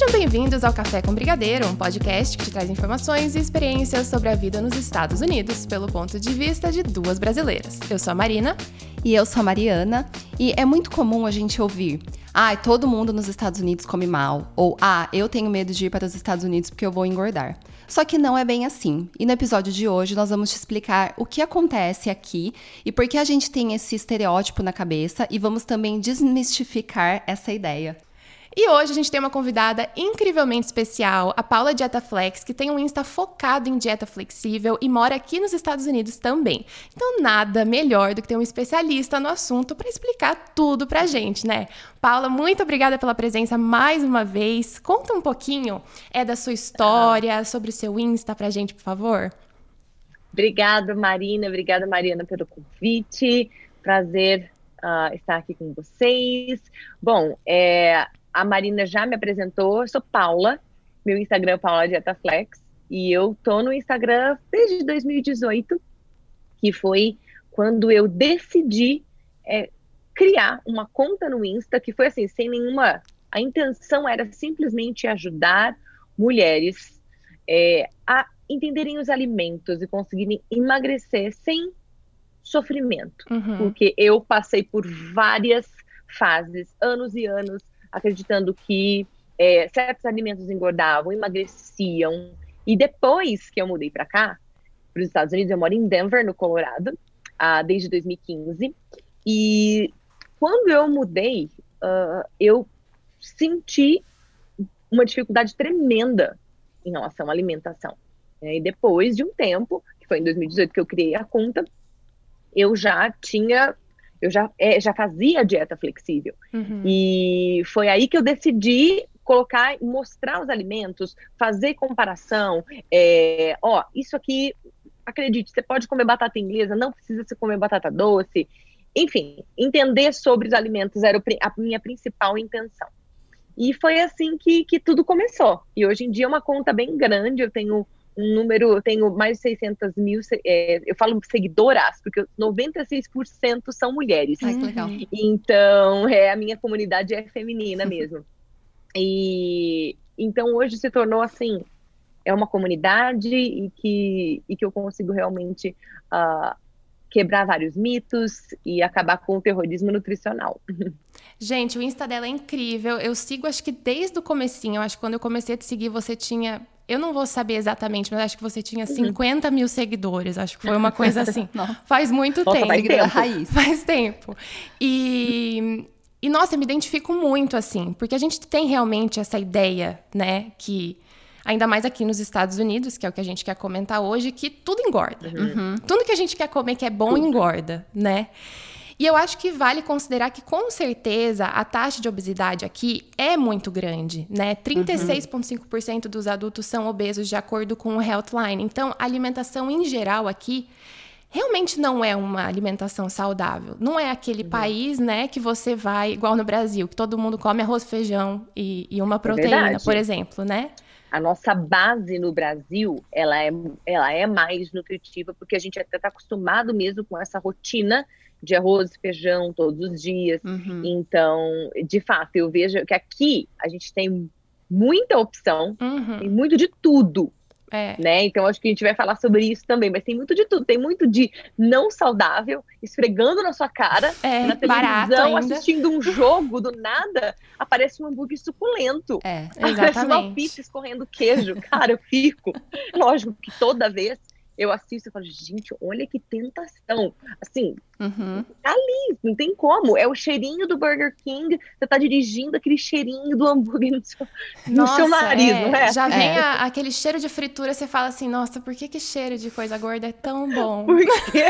Sejam bem-vindos ao Café com Brigadeiro, um podcast que te traz informações e experiências sobre a vida nos Estados Unidos pelo ponto de vista de duas brasileiras. Eu sou a Marina. E eu sou a Mariana. E é muito comum a gente ouvir: ah, todo mundo nos Estados Unidos come mal. Ou ah, eu tenho medo de ir para os Estados Unidos porque eu vou engordar. Só que não é bem assim. E no episódio de hoje nós vamos te explicar o que acontece aqui e por que a gente tem esse estereótipo na cabeça e vamos também desmistificar essa ideia. E hoje a gente tem uma convidada incrivelmente especial, a Paula Dieta Flex, que tem um Insta focado em dieta flexível e mora aqui nos Estados Unidos também. Então, nada melhor do que ter um especialista no assunto para explicar tudo pra gente, né? Paula, muito obrigada pela presença mais uma vez. Conta um pouquinho é da sua história, sobre o seu Insta pra gente, por favor. Obrigada, Marina. Obrigada, Mariana, pelo convite. Prazer uh, estar aqui com vocês. Bom, é, a Marina já me apresentou, eu sou Paula, meu Instagram é Paula Dieta Flex, e eu tô no Instagram desde 2018, que foi quando eu decidi é, criar uma conta no Insta, que foi assim, sem nenhuma. A intenção era simplesmente ajudar mulheres é, a entenderem os alimentos e conseguirem emagrecer sem sofrimento. Uhum. Porque eu passei por várias fases, anos e anos, acreditando que é, certos alimentos engordavam, emagreciam. E depois que eu mudei para cá, para os Estados Unidos, eu moro em Denver, no Colorado, uh, desde 2015. E quando eu mudei, uh, eu senti uma dificuldade tremenda em relação à alimentação. E depois de um tempo, que foi em 2018 que eu criei a conta, eu já tinha eu já, é, já fazia dieta flexível. Uhum. E foi aí que eu decidi colocar, mostrar os alimentos, fazer comparação. É, ó, isso aqui, acredite, você pode comer batata inglesa, não precisa se comer batata doce. Enfim, entender sobre os alimentos era a minha principal intenção. E foi assim que, que tudo começou. E hoje em dia é uma conta bem grande, eu tenho um número, eu tenho mais de 600 mil, é, eu falo seguidoras, porque 96% são mulheres. Ai, que legal. Então, é, a minha comunidade é feminina mesmo. e então hoje se tornou assim, é uma comunidade e que, e que eu consigo realmente uh, quebrar vários mitos e acabar com o terrorismo nutricional. Gente, o Insta dela é incrível. Eu sigo, acho que desde o comecinho. Eu acho que quando eu comecei a te seguir, você tinha eu não vou saber exatamente, mas acho que você tinha 50 uhum. mil seguidores. Acho que foi uma coisa assim. faz muito nossa, tempo. Faz tempo. raiz. Faz tempo. E, e, nossa, eu me identifico muito, assim, porque a gente tem realmente essa ideia, né, que. Ainda mais aqui nos Estados Unidos, que é o que a gente quer comentar hoje, que tudo engorda. Uhum. Tudo que a gente quer comer que é bom engorda, né? E eu acho que vale considerar que, com certeza, a taxa de obesidade aqui é muito grande, né? 36,5% dos adultos são obesos, de acordo com o Healthline. Então, a alimentação em geral aqui realmente não é uma alimentação saudável. Não é aquele uhum. país, né, que você vai, igual no Brasil, que todo mundo come arroz, feijão e, e uma é proteína, é por exemplo, né? A nossa base no Brasil, ela é, ela é mais nutritiva, porque a gente até está acostumado mesmo com essa rotina de arroz e feijão todos os dias. Uhum. Então, de fato, eu vejo que aqui a gente tem muita opção, uhum. tem muito de tudo. É. Né? Então, acho que a gente vai falar sobre isso também, mas tem muito de tudo. Tem muito de não saudável, esfregando na sua cara, é, na televisão, assistindo um jogo, do nada, aparece um hambúrguer suculento. É. Aparece uma pizza escorrendo queijo. Cara, eu fico. Lógico que toda vez eu assisto e falo, gente, olha que tentação. Assim, uhum. tá ali, não tem como. É o cheirinho do Burger King, você tá dirigindo aquele cheirinho do hambúrguer no seu, nossa, no seu nariz, é. não é? Já vem é. a, aquele cheiro de fritura, você fala assim, nossa, por que que cheiro de coisa gorda é tão bom? Por quê?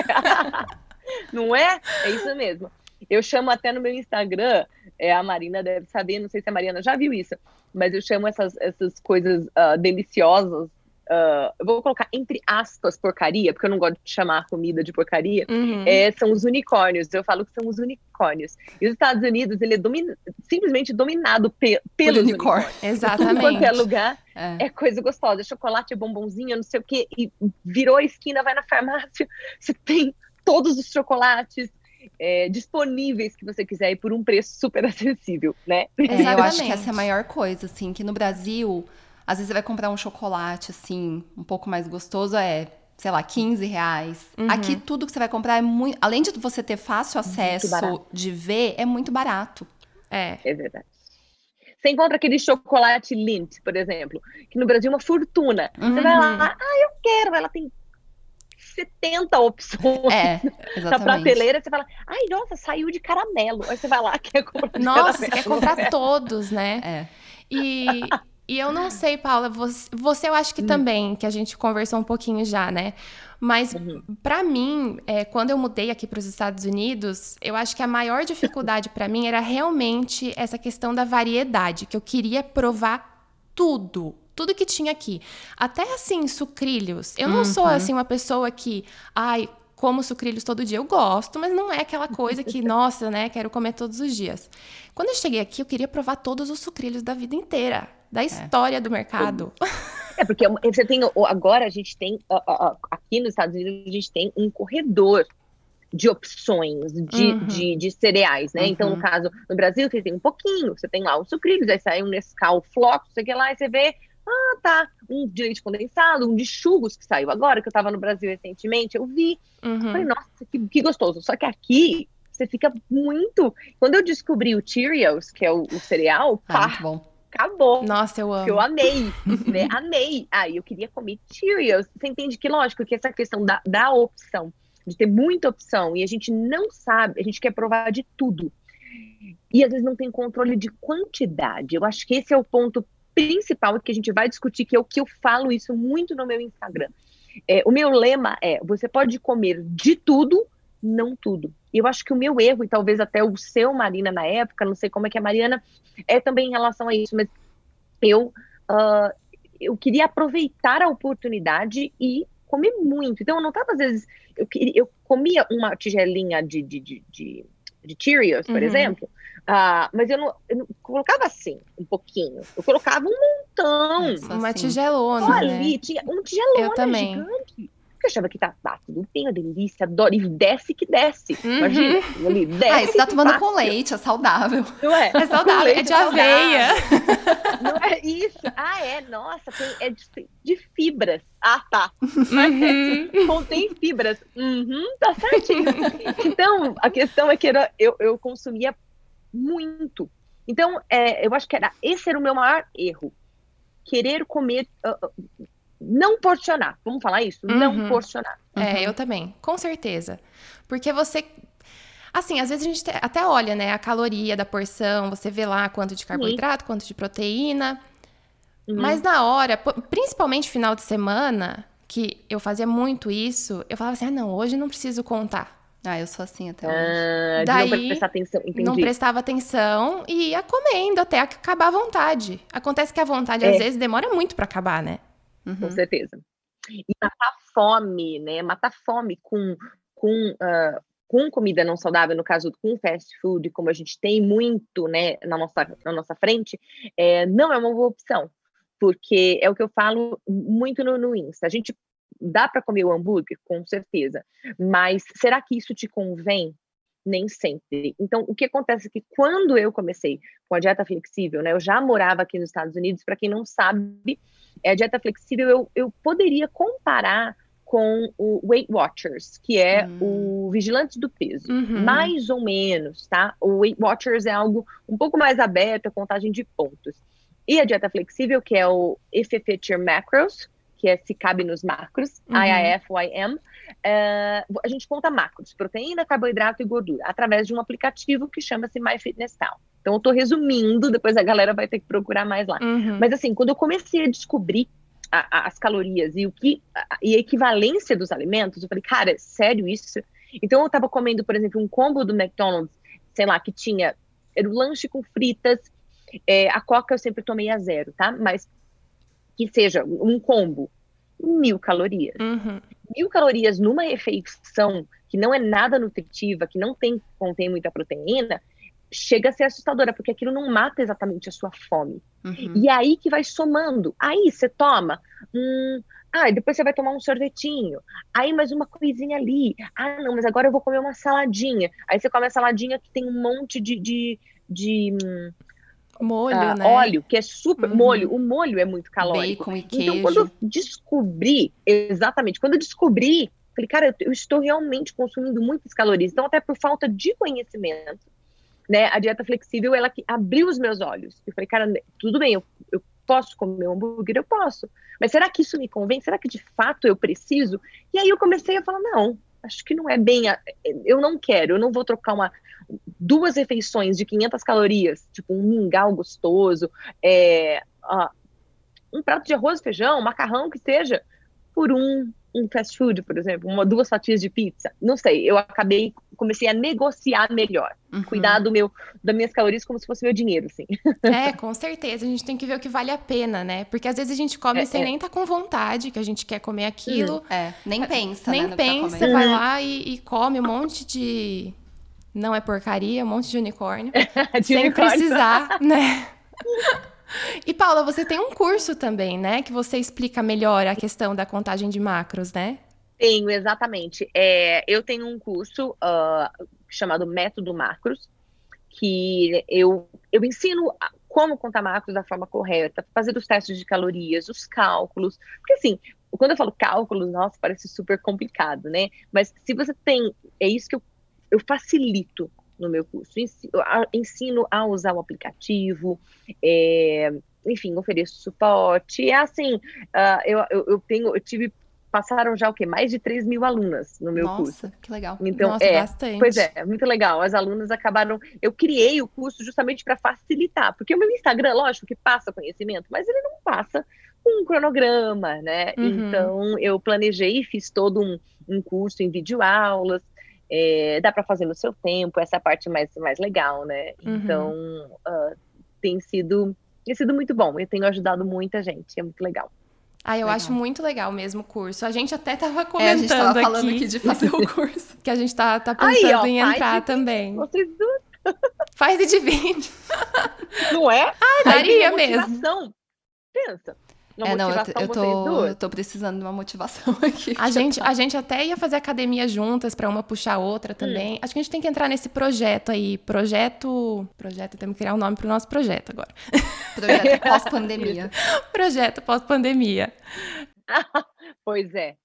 não é? É isso mesmo. Eu chamo até no meu Instagram, é, a Marina deve saber, não sei se a Mariana já viu isso, mas eu chamo essas, essas coisas uh, deliciosas Uh, eu vou colocar entre aspas porcaria, porque eu não gosto de chamar comida de porcaria, uhum. é, são os unicórnios. Eu falo que são os unicórnios. E os Estados Unidos, ele é domin simplesmente dominado pe pelos unicórnios. Exatamente. Em qualquer lugar é. é. coisa gostosa. Chocolate, bombonzinho, não sei o quê. E virou a esquina, vai na farmácia, você tem todos os chocolates. é, disponíveis que você quiser e por um preço super acessível, né? É, eu acho que essa é a maior coisa, assim, que no Brasil, às vezes você vai comprar um chocolate, assim, um pouco mais gostoso, é, sei lá, 15 reais. Uhum. Aqui tudo que você vai comprar é muito. Além de você ter fácil acesso de ver, é muito barato. É. É verdade. Você encontra aquele chocolate Lindt, por exemplo, que no Brasil é uma fortuna. Uhum. Você vai lá, uhum. ah, eu quero, ela tem 70 opções é, na prateleira. Você fala, ai, nossa, saiu de caramelo. Aí você vai lá, quer comprar Nossa, você quer comprar todos, né? É. E, e eu não sei, Paula, você, você eu acho que hum. também, que a gente conversou um pouquinho já, né? Mas uhum. para mim, é, quando eu mudei aqui para os Estados Unidos, eu acho que a maior dificuldade para mim era realmente essa questão da variedade, que eu queria provar tudo, tudo que tinha aqui. Até assim, sucrilhos. Eu não uhum. sou assim uma pessoa que, ai, como sucrilhos todo dia. Eu gosto, mas não é aquela coisa que, nossa, né, quero comer todos os dias. Quando eu cheguei aqui, eu queria provar todos os sucrilhos da vida inteira, da é. história é. do mercado. É, porque você tem. Agora a gente tem. Aqui nos Estados Unidos, a gente tem um corredor de opções de, uhum. de, de, cereais, né? Uhum. Então, no uhum. caso, no Brasil, você tem um pouquinho, você tem lá os sucrilhos, aí sai um Nescau Flocos, sei que lá, e você vê ah, tá. Um de leite condensado, um de churros que saiu agora, que eu tava no Brasil recentemente, eu vi. Uhum. Falei, nossa, que, que, gostoso. Só que aqui você fica muito. Quando eu descobri o Cheerios, que é o, o cereal, ah, pá, bom. Acabou. Nossa, eu amo. eu amei, né? Amei. Aí ah, eu queria comer Cheerios. Você entende que, lógico, que essa questão da, da opção, de ter muita opção, e a gente não sabe, a gente quer provar de tudo. E às vezes não tem controle de quantidade. Eu acho que esse é o ponto principal que a gente vai discutir, que é o que eu falo isso muito no meu Instagram. É, o meu lema é: você pode comer de tudo, não tudo. E eu acho que o meu erro, e talvez até o seu, Marina, na época, não sei como é que é a Mariana, é também em relação a isso, mas eu, uh, eu queria aproveitar a oportunidade e comer muito. Então, eu não estava, às vezes, eu, queria, eu comia uma tigelinha de, de, de, de, de Cheerios, por uhum. exemplo, ah, mas eu não, eu não, colocava assim, um pouquinho. Eu colocava um montão. Nossa, uma assim. tigelona. Olha, né? tinha um tigelona eu também. gigante. Porque eu achava que tá, tá tudo bem, a delícia, adoro. E desce que desce. Uhum. Imagina, ali, desce. Ah, você tá tomando com leite, é saudável. Não é? É saudável, é de aveia. Não é isso. Ah, é, nossa, tem, é de, de fibras. Ah, tá. Uhum. Contém fibras. Uhum, tá certinho. Então, a questão é que era, eu, eu consumia muito. Então, é, eu acho que era, esse era o meu maior erro. Querer comer, uh, não porcionar. Vamos falar isso? Uhum. Não porcionar. É, uhum. É, eu também, com certeza. Porque você Assim, às vezes a gente até olha, né, a caloria da porção, você vê lá quanto de carboidrato, Sim. quanto de proteína. Uhum. Mas na hora, principalmente final de semana, que eu fazia muito isso, eu falava assim: ah, não, hoje não preciso contar. Ah, eu sou assim até hoje. Ah, Daí, não prestar atenção, entendi. Não prestava atenção e ia comendo até acabar a vontade. Acontece que a vontade, é. às vezes, demora muito para acabar, né? Uhum. Com certeza. E matar fome, né? Matar fome com, com, uh, com comida não saudável, no caso com fast food, como a gente tem muito né, na, nossa, na nossa frente, é, não é uma boa opção. Porque é o que eu falo muito no, no Insta. A gente Dá para comer o hambúrguer? Com certeza. Mas será que isso te convém? Nem sempre. Então, o que acontece é que quando eu comecei com a dieta flexível, né, eu já morava aqui nos Estados Unidos, para quem não sabe, é a dieta flexível eu, eu poderia comparar com o Weight Watchers, que é uhum. o vigilante do peso, uhum. mais ou menos, tá? O Weight Watchers é algo um pouco mais aberto, a contagem de pontos. E a dieta flexível, que é o Your Macros, que é se cabe nos macros, uhum. IIF, YM, uh, a gente conta macros, proteína, carboidrato e gordura, através de um aplicativo que chama-se MyFitnessPal. Então, eu estou resumindo, depois a galera vai ter que procurar mais lá. Uhum. Mas, assim, quando eu comecei a descobrir a, a, as calorias e o que a, e a equivalência dos alimentos, eu falei, cara, sério isso? Então, eu estava comendo, por exemplo, um combo do McDonald's, sei lá, que tinha era o lanche com fritas, é, a coca eu sempre tomei a zero, tá? Mas que seja um combo, mil calorias. Uhum. Mil calorias numa refeição que não é nada nutritiva, que não tem contém muita proteína, chega a ser assustadora, porque aquilo não mata exatamente a sua fome. Uhum. E aí que vai somando. Aí você toma um, Ah, depois você vai tomar um sorvetinho. Aí mais uma coisinha ali. Ah, não, mas agora eu vou comer uma saladinha. Aí você come a saladinha que tem um monte de, de, de hum, molho, uh, né? Óleo, que é super uhum. molho. O molho é muito calórico. Bacon e queijo. Então, quando eu descobri, exatamente, quando eu descobri, falei, cara, eu estou realmente consumindo muitas calorias. Então, até por falta de conhecimento, né, a dieta flexível, ela abriu os meus olhos. Eu falei, cara, tudo bem, eu, eu posso comer um hambúrguer? Eu posso. Mas será que isso me convém? Será que de fato eu preciso? E aí eu comecei a falar, não, acho que não é bem. A... Eu não quero, eu não vou trocar uma duas refeições de 500 calorias, tipo um mingau gostoso, é, um prato de arroz, feijão, macarrão que seja, por um um fast food, por exemplo, uma duas fatias de pizza. Não sei, eu acabei comecei a negociar melhor, uhum. cuidar do meu das minhas calorias como se fosse meu dinheiro, assim. É, com certeza. A gente tem que ver o que vale a pena, né? Porque às vezes a gente come é, sem é. nem estar tá com vontade, que a gente quer comer aquilo. Uhum. É, nem pensa, nem né, pensa, tá vai lá e, e come um monte de não é porcaria, um monte de unicórnio, de sem unicórnio. precisar, né? E Paula, você tem um curso também, né? Que você explica melhor a questão da contagem de macros, né? Tenho, exatamente. É, eu tenho um curso uh, chamado Método Macros, que eu, eu ensino como contar macros da forma correta, fazer os testes de calorias, os cálculos. Porque assim, quando eu falo cálculos, nossa, parece super complicado, né? Mas se você tem, é isso que eu, eu facilito no meu curso. Ensino a usar o aplicativo, é, enfim, ofereço suporte. É assim, uh, eu, eu, eu, tenho, eu tive passaram já o quê? Mais de 3 mil alunas no meu Nossa, curso. Nossa, que legal. Então, Nossa, é, bastante. Pois é, muito legal. As alunas acabaram. Eu criei o curso justamente para facilitar, porque o meu Instagram, lógico, que passa conhecimento, mas ele não passa um cronograma, né? Uhum. Então, eu planejei e fiz todo um, um curso em videoaulas é, dá para fazer no seu tempo, essa é a parte mais, mais legal, né? Uhum. Então, uh, tem sido tem sido muito bom. Eu tenho ajudado muita gente, é muito legal. Ah, eu legal. acho muito legal mesmo o curso. A gente até tava comentando é, a gente tava falando aqui, aqui de fazer o curso. que a gente tá, tá pensando Aí, ó, em entrar também. Vocês duas. Faz e divide. Não é? Ah, daria mesmo. Pensa. Uma é, não, eu, eu, tô, eu tô precisando de uma motivação aqui. A gente, a gente até ia fazer academia juntas para uma puxar a outra também. Hum. Acho que a gente tem que entrar nesse projeto aí. Projeto. Projeto, temos que criar um nome pro nosso projeto agora. Projeto pós-pandemia. projeto pós-pandemia. pois é.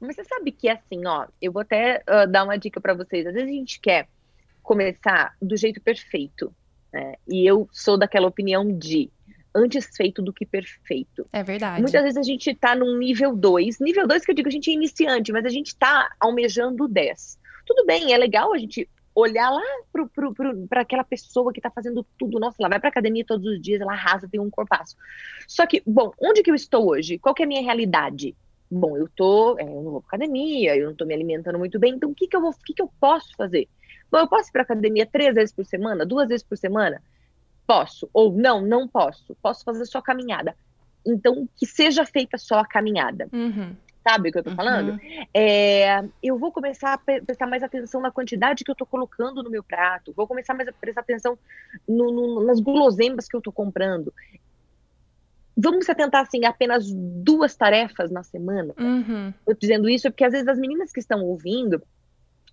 Mas você sabe que assim, ó, eu vou até uh, dar uma dica para vocês. Às vezes a gente quer começar do jeito perfeito. Né? E eu sou daquela opinião de antes feito do que perfeito. É verdade. Muitas vezes a gente está num nível 2. Nível 2 que eu digo, a gente é iniciante, mas a gente está almejando 10. Tudo bem, é legal a gente olhar lá para aquela pessoa que está fazendo tudo. Nossa, ela vai para academia todos os dias, ela arrasa, tem um corpaço. Só que, bom, onde que eu estou hoje? Qual que é a minha realidade? Bom, eu tô, é, eu não vou para academia, eu não estou me alimentando muito bem, então o que que eu vou, o que que eu posso fazer? Bom, eu posso ir para academia três vezes por semana, duas vezes por semana? Posso. Ou não, não posso. Posso fazer só caminhada. Então, que seja feita só a caminhada. Uhum. Sabe o que eu tô falando? Uhum. É, eu vou começar a prestar mais atenção na quantidade que eu tô colocando no meu prato. Vou começar mais a prestar atenção no, no, nas guloseimas que eu tô comprando. Vamos se atentar, assim, apenas duas tarefas na semana. Uhum. Eu tô dizendo isso porque, às vezes, as meninas que estão ouvindo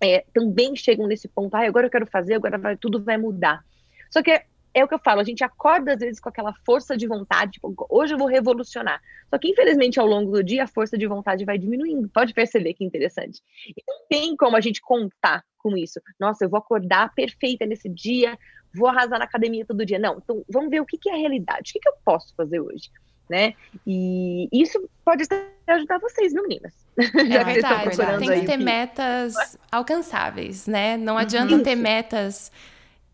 é, também chegam nesse ponto. Ah, agora eu quero fazer, agora vai, tudo vai mudar. Só que é o que eu falo, a gente acorda às vezes com aquela força de vontade, tipo, hoje eu vou revolucionar. Só que, infelizmente, ao longo do dia, a força de vontade vai diminuindo. Pode perceber que interessante. E não tem como a gente contar com isso. Nossa, eu vou acordar perfeita nesse dia, vou arrasar na academia todo dia. Não, então vamos ver o que, que é a realidade, o que, que eu posso fazer hoje. Né? E isso pode ajudar vocês, viu, meninas? É verdade. Tem que ter metas alcançáveis, né? Não adianta isso. ter metas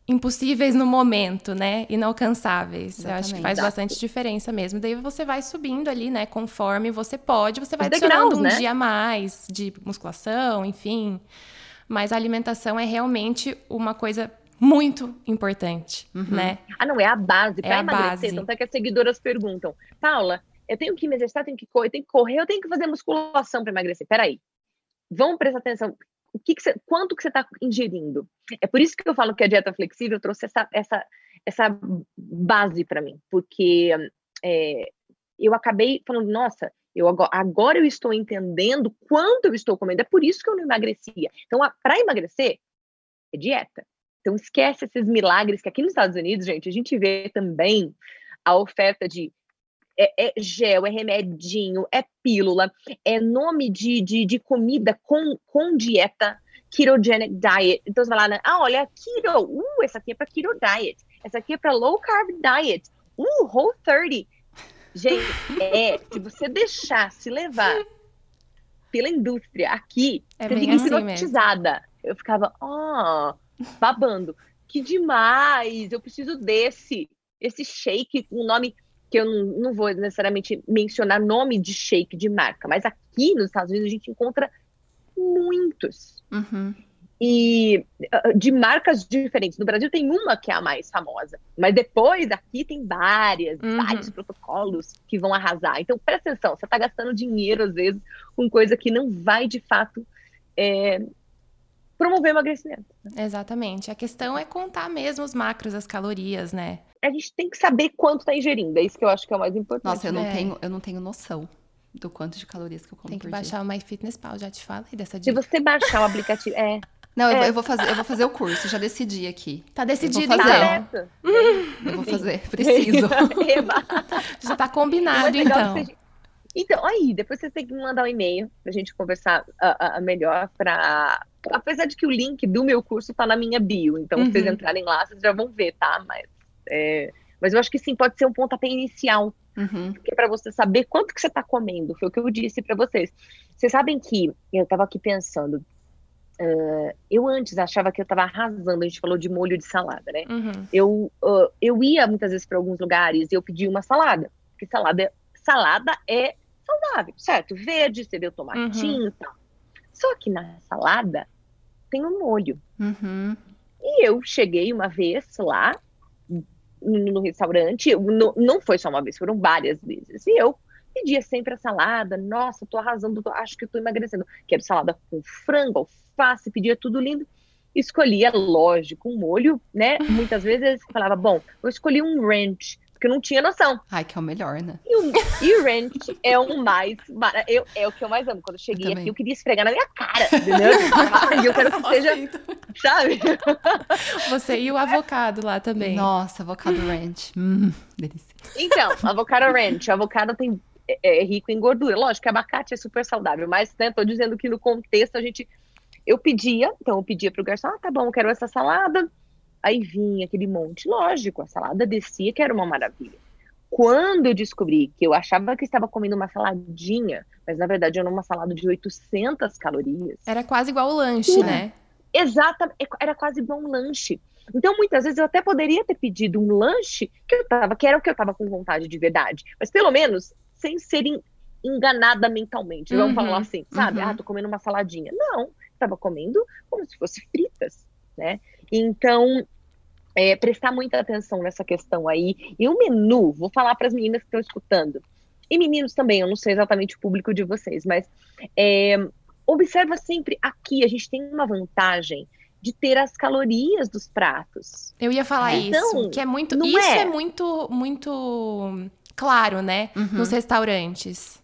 impossíveis no momento, né? Inalcançáveis. Exatamente. Eu acho que faz bastante diferença mesmo. Daí você vai subindo ali, né? Conforme você pode, você vai adicionando um né? dia a mais de musculação, enfim. Mas a alimentação é realmente uma coisa muito importante, uhum. né? Ah, não, é a base para é emagrecer. Base. Tanto é que as seguidoras perguntam, Paula, eu tenho que me exercitar, tenho que correr, eu tenho que correr, eu tenho que fazer musculação para emagrecer. Peraí, vamos prestar atenção o que, que você, quanto que você está ingerindo. É por isso que eu falo que a dieta flexível trouxe essa, essa, essa base para mim, porque é, eu acabei falando, nossa, Eu agora, agora eu estou entendendo quanto eu estou comendo. É por isso que eu não emagrecia. Então, para emagrecer, é dieta. Então, esquece esses milagres que aqui nos Estados Unidos, gente, a gente vê também a oferta de é, é, gel, é remedinho, é pílula, é nome de, de, de comida com, com dieta, ketogenic diet. Então você vai lá, né? ah, olha, keto, uh, essa aqui é para keto diet, essa aqui é para low carb diet, uh, whole 30. Gente, é, se você deixar se levar pela indústria aqui, É você fica assim hipnotizada. Eu ficava, ó, babando. Que demais, eu preciso desse. Esse shake, um nome que eu não, não vou necessariamente mencionar nome de shake de marca, mas aqui nos Estados Unidos a gente encontra muitos. Uhum. E uh, de marcas diferentes. No Brasil tem uma que é a mais famosa, mas depois aqui tem várias, Uhum. vários protocolos que vão arrasar. Então presta atenção, você está gastando dinheiro às vezes com coisa que não vai de fato é, promover emagrecimento. Exatamente. A questão é contar mesmo os macros, as calorias, né? A gente tem que saber quanto está ingerindo, é isso que eu acho que é o mais importante. Nossa, eu não, É. tenho, eu não tenho noção do quanto de calorias que eu como Tem que por baixar o MyFitnessPal, já te falei dessa Se dica. você baixar o aplicativo, é, dia. Não, eu, É. vou- eu vou fazer, eu vou fazer o curso, já decidi aqui. Tá decidido, fazer. tá então. certo. Eu vou fazer, preciso. Já tá combinado, legal então. seja- Então, aí, depois vocês têm que me mandar um e-mail pra gente conversar ah, ah, melhor pra. Apesar de que o link do meu curso tá na minha bio, então se vocês Uhum. entrarem lá, vocês já vão ver, tá? Mas, é, mas eu acho que sim, pode ser um pontapé inicial, Uhum. que é pra você saber quanto que você tá comendo, foi o que eu disse pra vocês. Vocês sabem que, eu tava aqui pensando, ah, eu antes achava que eu tava arrasando, a gente falou de molho de salada, né? Uhum. eu, ah, eu ia muitas vezes para alguns lugares e eu pedia uma salada, porque salada é, salada é saudável, certo? Verde, você o tomatinho e tal. Só que na salada tem um molho. Uhum. E eu cheguei uma vez lá no, restaurante, no- não foi só uma vez, foram várias vezes. E eu pedia sempre a salada, nossa, tô arrasando, tô- acho que eu tô emagrecendo. Quero salada com frango, alface, pedia tudo lindo. Escolhia, lógico, um molho, né? Muitas vezes falava, bom, eu escolhi um ranch, porque eu não tinha noção. Ai, que é o melhor, né? E o, e o ranch é o mais. mara- Eu, é o que eu mais amo. Quando eu cheguei Eu aqui, eu queria esfregar na minha cara, entendeu? E eu quero que seja, sabe? Você e o avocado lá também. Nossa, avocado ranch. Hum, delícia. Então, avocado ranch. Avocado tem, é, é rico em gordura. Lógico que abacate é super saudável, mas, né, tô dizendo que no contexto a gente. Eu pedia, então eu pedia pro garçom, ah, tá bom, eu quero essa salada. Aí vinha aquele monte. Lógico, a salada descia, que era uma maravilha. Quando eu descobri que eu achava que estava comendo uma saladinha, mas na verdade era uma salada de 800 calorias. Era quase igual o lanche, É. né? Exatamente, era quase igual um lanche. Então, muitas vezes eu até poderia ter pedido um lanche que eu tava, que era o que eu tava com vontade de verdade, mas pelo menos sem ser en- enganada mentalmente. Vamos Uhum, falar assim, sabe? uhum. Ah, tô comendo uma saladinha. Não, tava comendo como se fosse fritas, né? Então, é, prestar muita atenção nessa questão aí. E o menu, vou falar para as meninas que estão escutando, e meninos também, eu não sei exatamente o público de vocês, mas é, observa sempre aqui, a gente tem uma vantagem de ter as calorias dos pratos. Eu ia falar Então, isso, que é muito. não Isso é. é. muito, muito claro, né? Uhum. Nos restaurantes.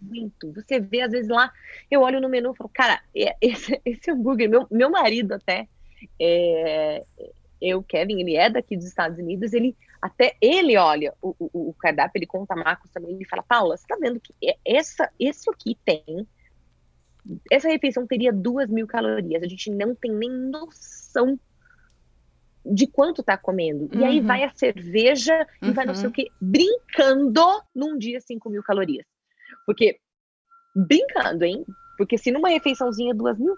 Muito. Você vê, às vezes, lá, eu olho no menu e falo, cara, é- esse, esse hambúrguer, meu, meu marido até, é, eu, Kevin, ele é daqui dos Estados Unidos, ele até ele olha o, o, o cardápio, ele conta macros também, ele fala, Paula, você tá vendo que é- essa, isso aqui tem, essa refeição teria duas mil calorias, a gente não tem nem noção de quanto tá comendo. E aí Uhum. vai a cerveja e vai não sei Uhum. o que, brincando num dia 5 mil calorias. Porque, brincando, hein? Porque se numa refeiçãozinha duas mil,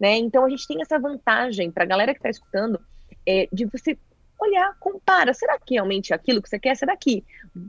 né? Então a gente tem essa vantagem para a galera que está escutando é, de você olhar, compara. Será que realmente é aquilo que você quer? Será que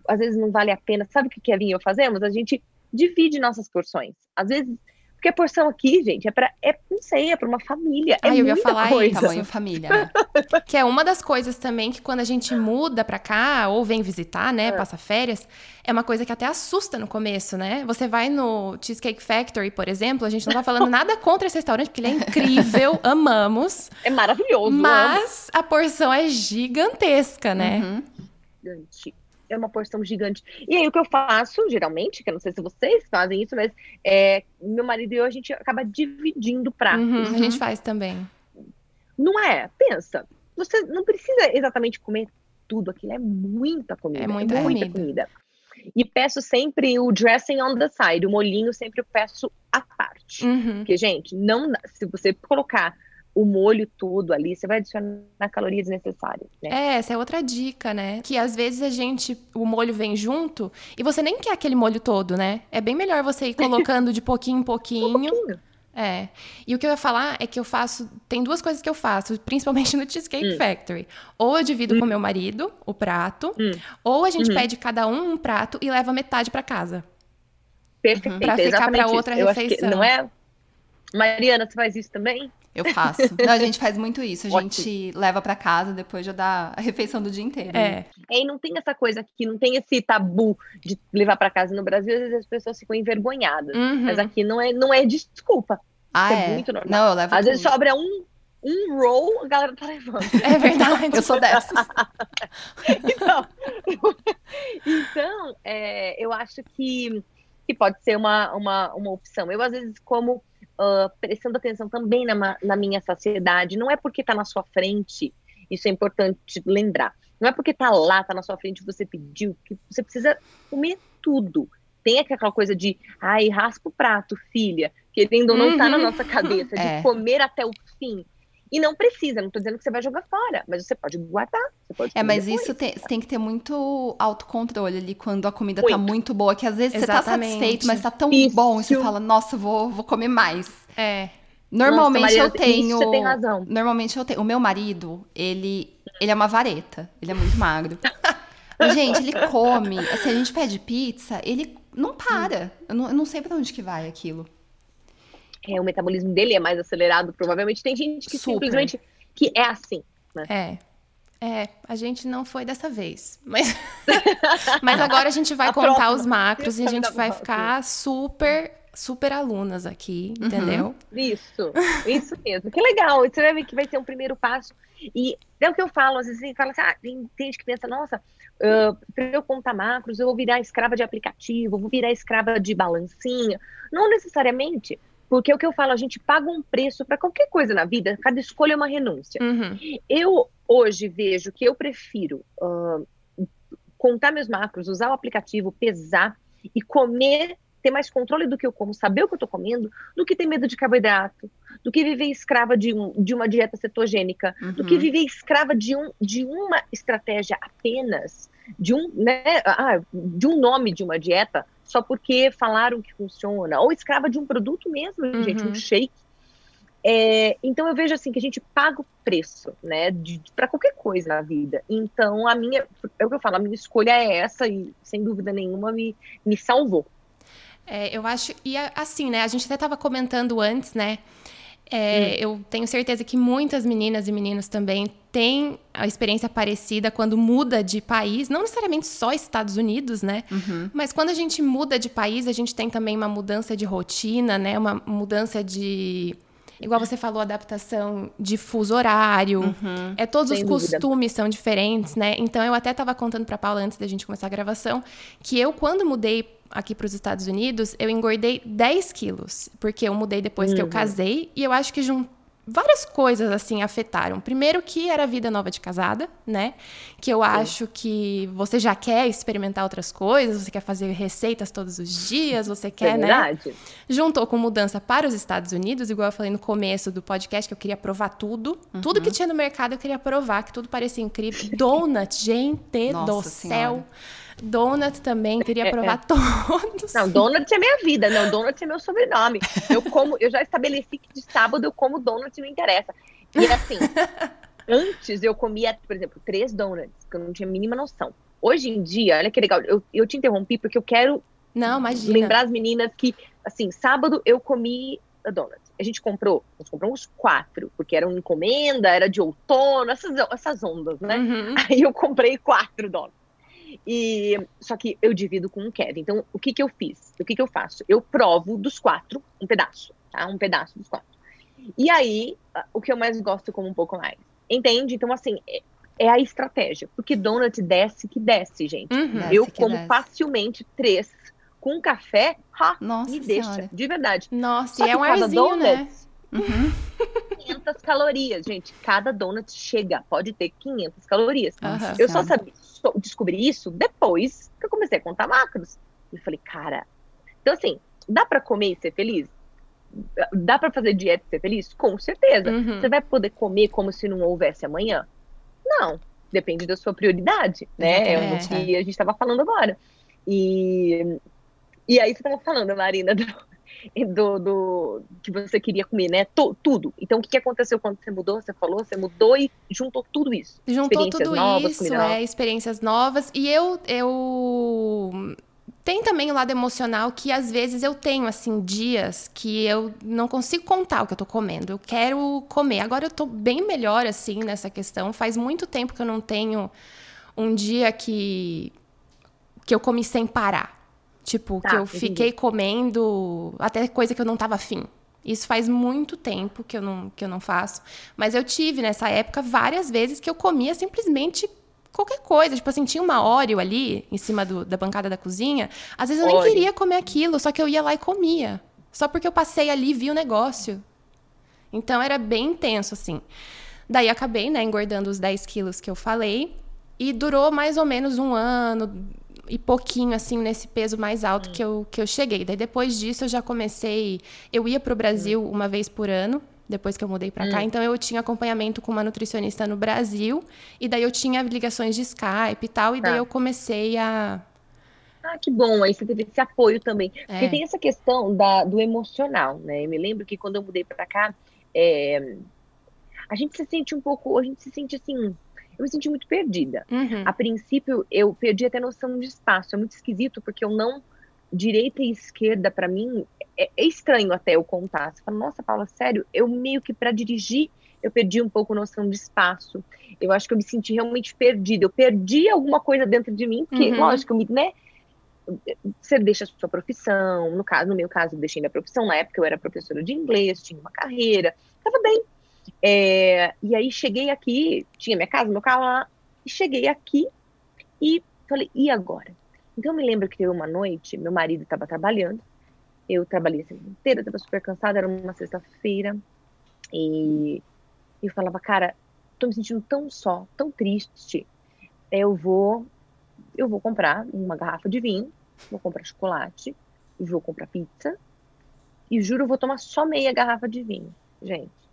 às vezes não vale a pena? Sabe o que Kevin e eu fazemos? A gente divide nossas porções. Às vezes, porque a porção aqui, gente, é para, é, não sei, é para uma família. É Ah, eu ia falar coisa. isso. Tamanho família, né? Que é uma das coisas também que quando a gente muda pra cá ou vem visitar, né, passa férias, é uma coisa que até assusta no começo, né? Você vai no Cheesecake Factory, por exemplo, a gente não tá falando nada contra esse restaurante, porque ele é incrível, amamos, É maravilhoso. mas a porção é gigantesca, né? Uhum. gigante. É uma porção gigante. E aí o que eu faço, geralmente, que eu não sei se vocês fazem isso, mas é, meu marido e eu, a gente acaba dividindo pratos. Uhum, a gente faz também. Não é? Pensa, você não precisa exatamente comer tudo, aquilo é muita comida. É muita, é muita comida. E peço sempre o dressing on the side, o molhinho sempre eu peço à parte. Uhum. Porque, gente, não se você colocar o molho todo ali, você vai adicionar calorias desnecessárias. Né? É, essa é outra dica, né? Que às vezes a gente, o molho vem junto e você nem quer aquele molho todo, né? É bem melhor você ir colocando de pouquinho em pouquinho. Um pouquinho. É. E o que eu ia falar é que eu faço. Tem duas coisas que eu faço, principalmente no Cheesecake hum. Factory. Ou eu divido hum. com meu marido o prato, hum. ou a gente uhum. pede cada um um prato e leva metade para casa. Perfeito. Pra ficar para outra refeição. não é? Mariana, você faz isso também? Eu faço. Não, a gente faz muito isso. A gente leva para casa depois já dá a refeição do dia inteiro. É. E não tem essa coisa aqui, não tem esse tabu de levar para casa no Brasil. Às vezes as pessoas ficam envergonhadas. Uhum. Mas aqui não é, não é desculpa. Ah, é, é? muito normal. Não, eu levo Às tudo. vezes sobra um, um roll, a galera tá levando. É verdade. Eu sou dessas. então, então é, eu acho que, que pode ser uma, uma, uma opção. Eu, às vezes, como uh, prestando atenção também na, na minha saciedade. Não é porque está na sua frente, isso é importante lembrar. Não é porque está lá, está na sua frente, você pediu, que você precisa comer tudo. Tem aquela coisa de, ai, raspa o prato, filha, querendo ou não está na nossa cabeça, de É. comer até o fim. E não precisa, não tô dizendo que você vai jogar fora, mas você pode guardar. Você pode É, mas depois. isso tem, você tem que ter muito autocontrole ali quando a comida tá Muito. muito boa, que às vezes você tá Exatamente. satisfeito, mas tá tão Isso. bom, e você fala, nossa, vou, vou comer mais. É. Normalmente Nossa, eu Mariana, isso tenho. você tem razão. Normalmente eu tenho. O meu marido, ele, ele é uma vareta. Ele é muito magro. Gente, ele come. Assim, a gente pede pizza, ele não para. Eu não, eu não sei pra onde que vai aquilo. É, o metabolismo dele é mais acelerado, provavelmente. Tem gente que Super. simplesmente que é assim. É. É, a gente não foi dessa vez. Mas, mas agora a gente vai A contar próxima. os macros e a gente vai ficar super, super alunas aqui, entendeu? Isso, isso mesmo. Que legal. Você vai ver que vai ser um primeiro passo. E é o que eu falo, às vezes fala assim, ah, tem tem gente que pensa, nossa, para eu contar macros, eu vou virar escrava de aplicativo, eu vou virar escrava de balancinha. Não necessariamente, porque é o que eu falo, a gente paga um preço para qualquer coisa na vida, cada escolha é uma renúncia. Uhum. Eu hoje vejo que eu prefiro ah, contar meus macros, usar o aplicativo, pesar e comer, ter mais controle do que eu como, saber o que eu tô comendo, do que ter medo de carboidrato, do que viver escrava de, um- de uma dieta cetogênica, do que Uhum. viver escrava de, um, de uma estratégia apenas, de um, né, ah, de um nome de uma dieta, só porque falaram que funciona, ou escrava de um produto mesmo, gente, Uhum. um shake. É, então eu vejo assim que a gente paga o preço, né, para qualquer coisa na vida. Então a minha, é o que eu falo, a minha escolha é essa e sem dúvida nenhuma me, me salvou. É, eu acho. E assim, né? A gente até estava comentando antes, né? É, Eu tenho certeza que muitas meninas e meninos também têm a experiência parecida quando muda de país, não necessariamente só Estados Unidos, né? Uhum. Mas quando a gente muda de país, a gente tem também uma mudança de rotina, né? Uma mudança de. Igual você falou, adaptação de fuso horário. Uhum. É, todos Sem os dúvida. costumes são diferentes, né? Então eu até estava contando para Paula antes da gente começar a gravação que eu, quando mudei aqui para os Estados Unidos, eu engordei 10 quilos. Porque eu mudei depois que eu Uhum. casei e eu acho que jun... várias coisas assim afetaram. Primeiro que era a vida nova de casada, né? Que eu acho que você já quer experimentar outras coisas, você quer fazer receitas todos os dias, você quer, é né? verdade? Juntou com mudança para os Estados Unidos, igual eu falei no começo do podcast, que eu queria provar tudo. Tudo Uhum. que tinha no mercado eu queria provar, que tudo parecia incrível. Donut, gente Nossa do Senhora. Donut também, queria É, provar todos. Não, donut é minha vida, não, donut é meu sobrenome. Eu como, eu já estabeleci que de sábado eu como donut, não interessa. E assim, antes eu comia, por exemplo, três donuts, que eu não tinha a mínima noção. Hoje em dia, olha que legal, eu, eu te interrompi porque eu quero Não, imagina. lembrar as meninas que, assim, sábado eu comi a donut. A gente comprou, nós compramos quatro, porque era uma encomenda, era de outono, essas, essas ondas, né? Uhum. Aí eu comprei quatro donuts. E só que eu divido com o Kevin. Então, o que que eu fiz? O que que eu faço? Eu provo dos quatro um pedaço, tá? Um pedaço dos quatro. E aí, o que eu mais gosto eu como um pouco mais. Entende? Então, assim, é- é a estratégia. Porque donut desce que desce, gente. Uhum. eu Desce que como desce. facilmente três com café, ha, Nossa me deixa, Senhora. de verdade. Nossa, Só e é um cada arzinho, né? donut, 500 calorias, gente. Cada donut chega, pode ter 500 calorias. Aham. Eu só sabia, só descobri isso depois que eu comecei a contar macros. E falei, cara. Então, assim, dá pra comer e ser feliz? Dá pra fazer dieta e ser feliz? Com certeza. Uhum. Você vai poder comer como se não houvesse amanhã? Não. Depende da sua prioridade, né? É o Exatamente, que a gente estava falando agora. E, e aí você estava falando, Marina, do, do, do- que você queria comer, né? Tu- tudo. Então, o que, que aconteceu quando você mudou? Você falou, você mudou e juntou tudo isso. Juntou tudo novas, isso, é, nova. experiências novas. E eu, eu. Tem também o lado emocional que às vezes eu tenho, assim, dias que eu não consigo contar o que eu tô comendo. Eu quero comer. Agora eu tô bem melhor, assim, nessa questão. Faz muito tempo que eu não tenho um dia que. que eu comi sem parar. Tipo, Tá, que eu entendi. fiquei comendo até coisa que eu não tava afim. Isso faz muito tempo que eu, não, que eu não faço. Mas eu tive nessa época várias vezes que eu comia simplesmente qualquer coisa. Tipo assim, tinha uma Oreo ali em cima do- da bancada da cozinha. Às vezes eu nem Oreo. queria comer aquilo, só que eu ia lá e comia. Só porque eu passei ali e vi o negócio. Então era bem intenso, assim. Daí acabei, né, engordando os 10 quilos que eu falei. E durou mais ou menos um ano e pouquinho, assim, nesse peso mais alto que, eu, que eu cheguei. Daí depois disso eu já comecei. Eu ia pro Brasil uma vez por ano, depois que eu mudei pra cá. Então eu tinha acompanhamento com uma nutricionista no Brasil. E daí eu tinha ligações de Skype e tal. E daí Tá. eu comecei a. Ah, que bom, aí você teve esse apoio também. Porque É. tem essa questão da, do emocional, né? Eu me lembro que quando eu mudei pra cá, é, a gente se sente um pouco, a gente se sente assim, eu me senti muito perdida. Uhum. A princípio, eu perdi até noção de espaço. É muito esquisito, porque eu não. Direita e esquerda, pra mim, é, é estranho até eu contar. Você fala, nossa, Paula, sério, eu meio que pra dirigir, eu perdi um pouco noção de espaço. Eu acho que eu me senti realmente perdida. Eu perdi alguma coisa dentro de mim, porque, Uhum. lógico, eu me, né? Você deixa a sua profissão. No caso, no meu caso, eu deixei minha profissão. Na época, eu era professora de inglês, tinha uma carreira, tava bem. É, e aí cheguei aqui, tinha minha casa, meu carro lá, e cheguei aqui e falei, e agora? Então eu me lembro que teve uma noite, meu marido estava trabalhando, eu trabalhei a semana inteira, estava super cansada, era uma sexta-feira, e eu falava, cara, tô me sentindo tão só, tão triste, eu vou, eu vou comprar uma garrafa de vinho, vou comprar chocolate, vou comprar pizza, e juro, vou tomar só meia garrafa de vinho, gente.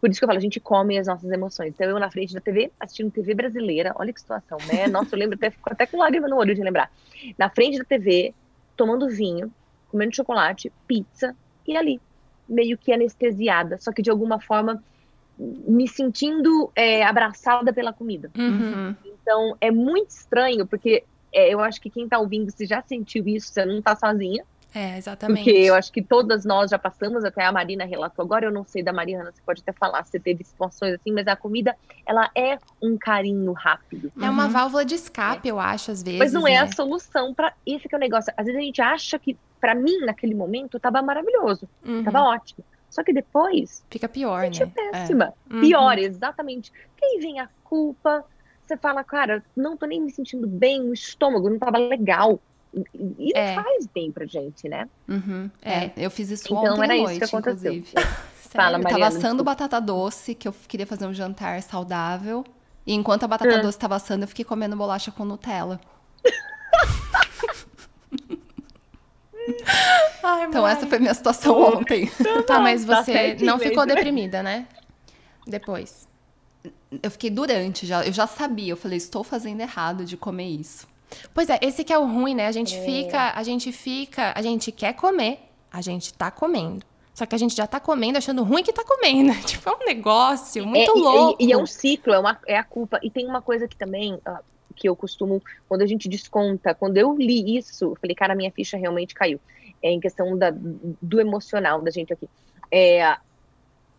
Por isso que eu falo, a gente come as nossas emoções. Então, eu na frente da TV, assistindo TV brasileira, olha que situação, né? Nossa, eu lembro até, fico até com lágrima no olho de lembrar. Na frente da TV, tomando vinho, comendo chocolate, pizza, e ali, meio que anestesiada, só que de alguma forma me sentindo é, abraçada pela comida. Uhum. Então, é muito estranho, porque é, eu acho que quem tá ouvindo, se já sentiu isso, você não tá sozinha. É, exatamente. Porque eu acho que todas nós já passamos, até a Marina relatou agora, eu não sei da Mariana, você pode até falar se teve situações assim, mas a comida, ela é um carinho rápido. É uma Uhum. válvula de escape, eu acho, às vezes. Mas não é né? a solução para esse que é o negócio. Às vezes a gente acha que, pra mim, naquele momento, tava maravilhoso, Uhum. tava ótimo. Só que depois, Fica pior, a gente é né? péssima. Uhum. Pior, exatamente. Que aí vem a culpa, você fala, cara, não tô nem me sentindo bem, o estômago não tava legal. E não É. faz bem pra gente, né? Uhum. É. É, eu fiz isso Então ontem era à isso noite, que aconteceu. inclusive. Fala, Eu Mariana, tava assando batata doce, que eu queria fazer um jantar saudável. E enquanto a batata Ah. doce tava assando, eu fiquei comendo bolacha com Nutella. Ai, Então mãe. essa foi minha situação ontem. Tá, mas Tá você não ficou deprimida, né? Depois. Eu fiquei durante, já, eu já sabia. Eu falei, estou fazendo errado de comer isso. Pois é, esse que é o ruim, né? A gente fica, a gente fica, a gente quer comer, a gente tá comendo. Só que a gente já tá comendo achando ruim que tá comendo. Tipo, é um negócio muito É, e- louco. E, e é um ciclo, é, uma, é a culpa. E tem uma coisa que também, que eu costumo, quando a gente desconta, quando eu li isso, eu falei, cara, minha ficha realmente caiu. É em questão da, do emocional da gente aqui. É,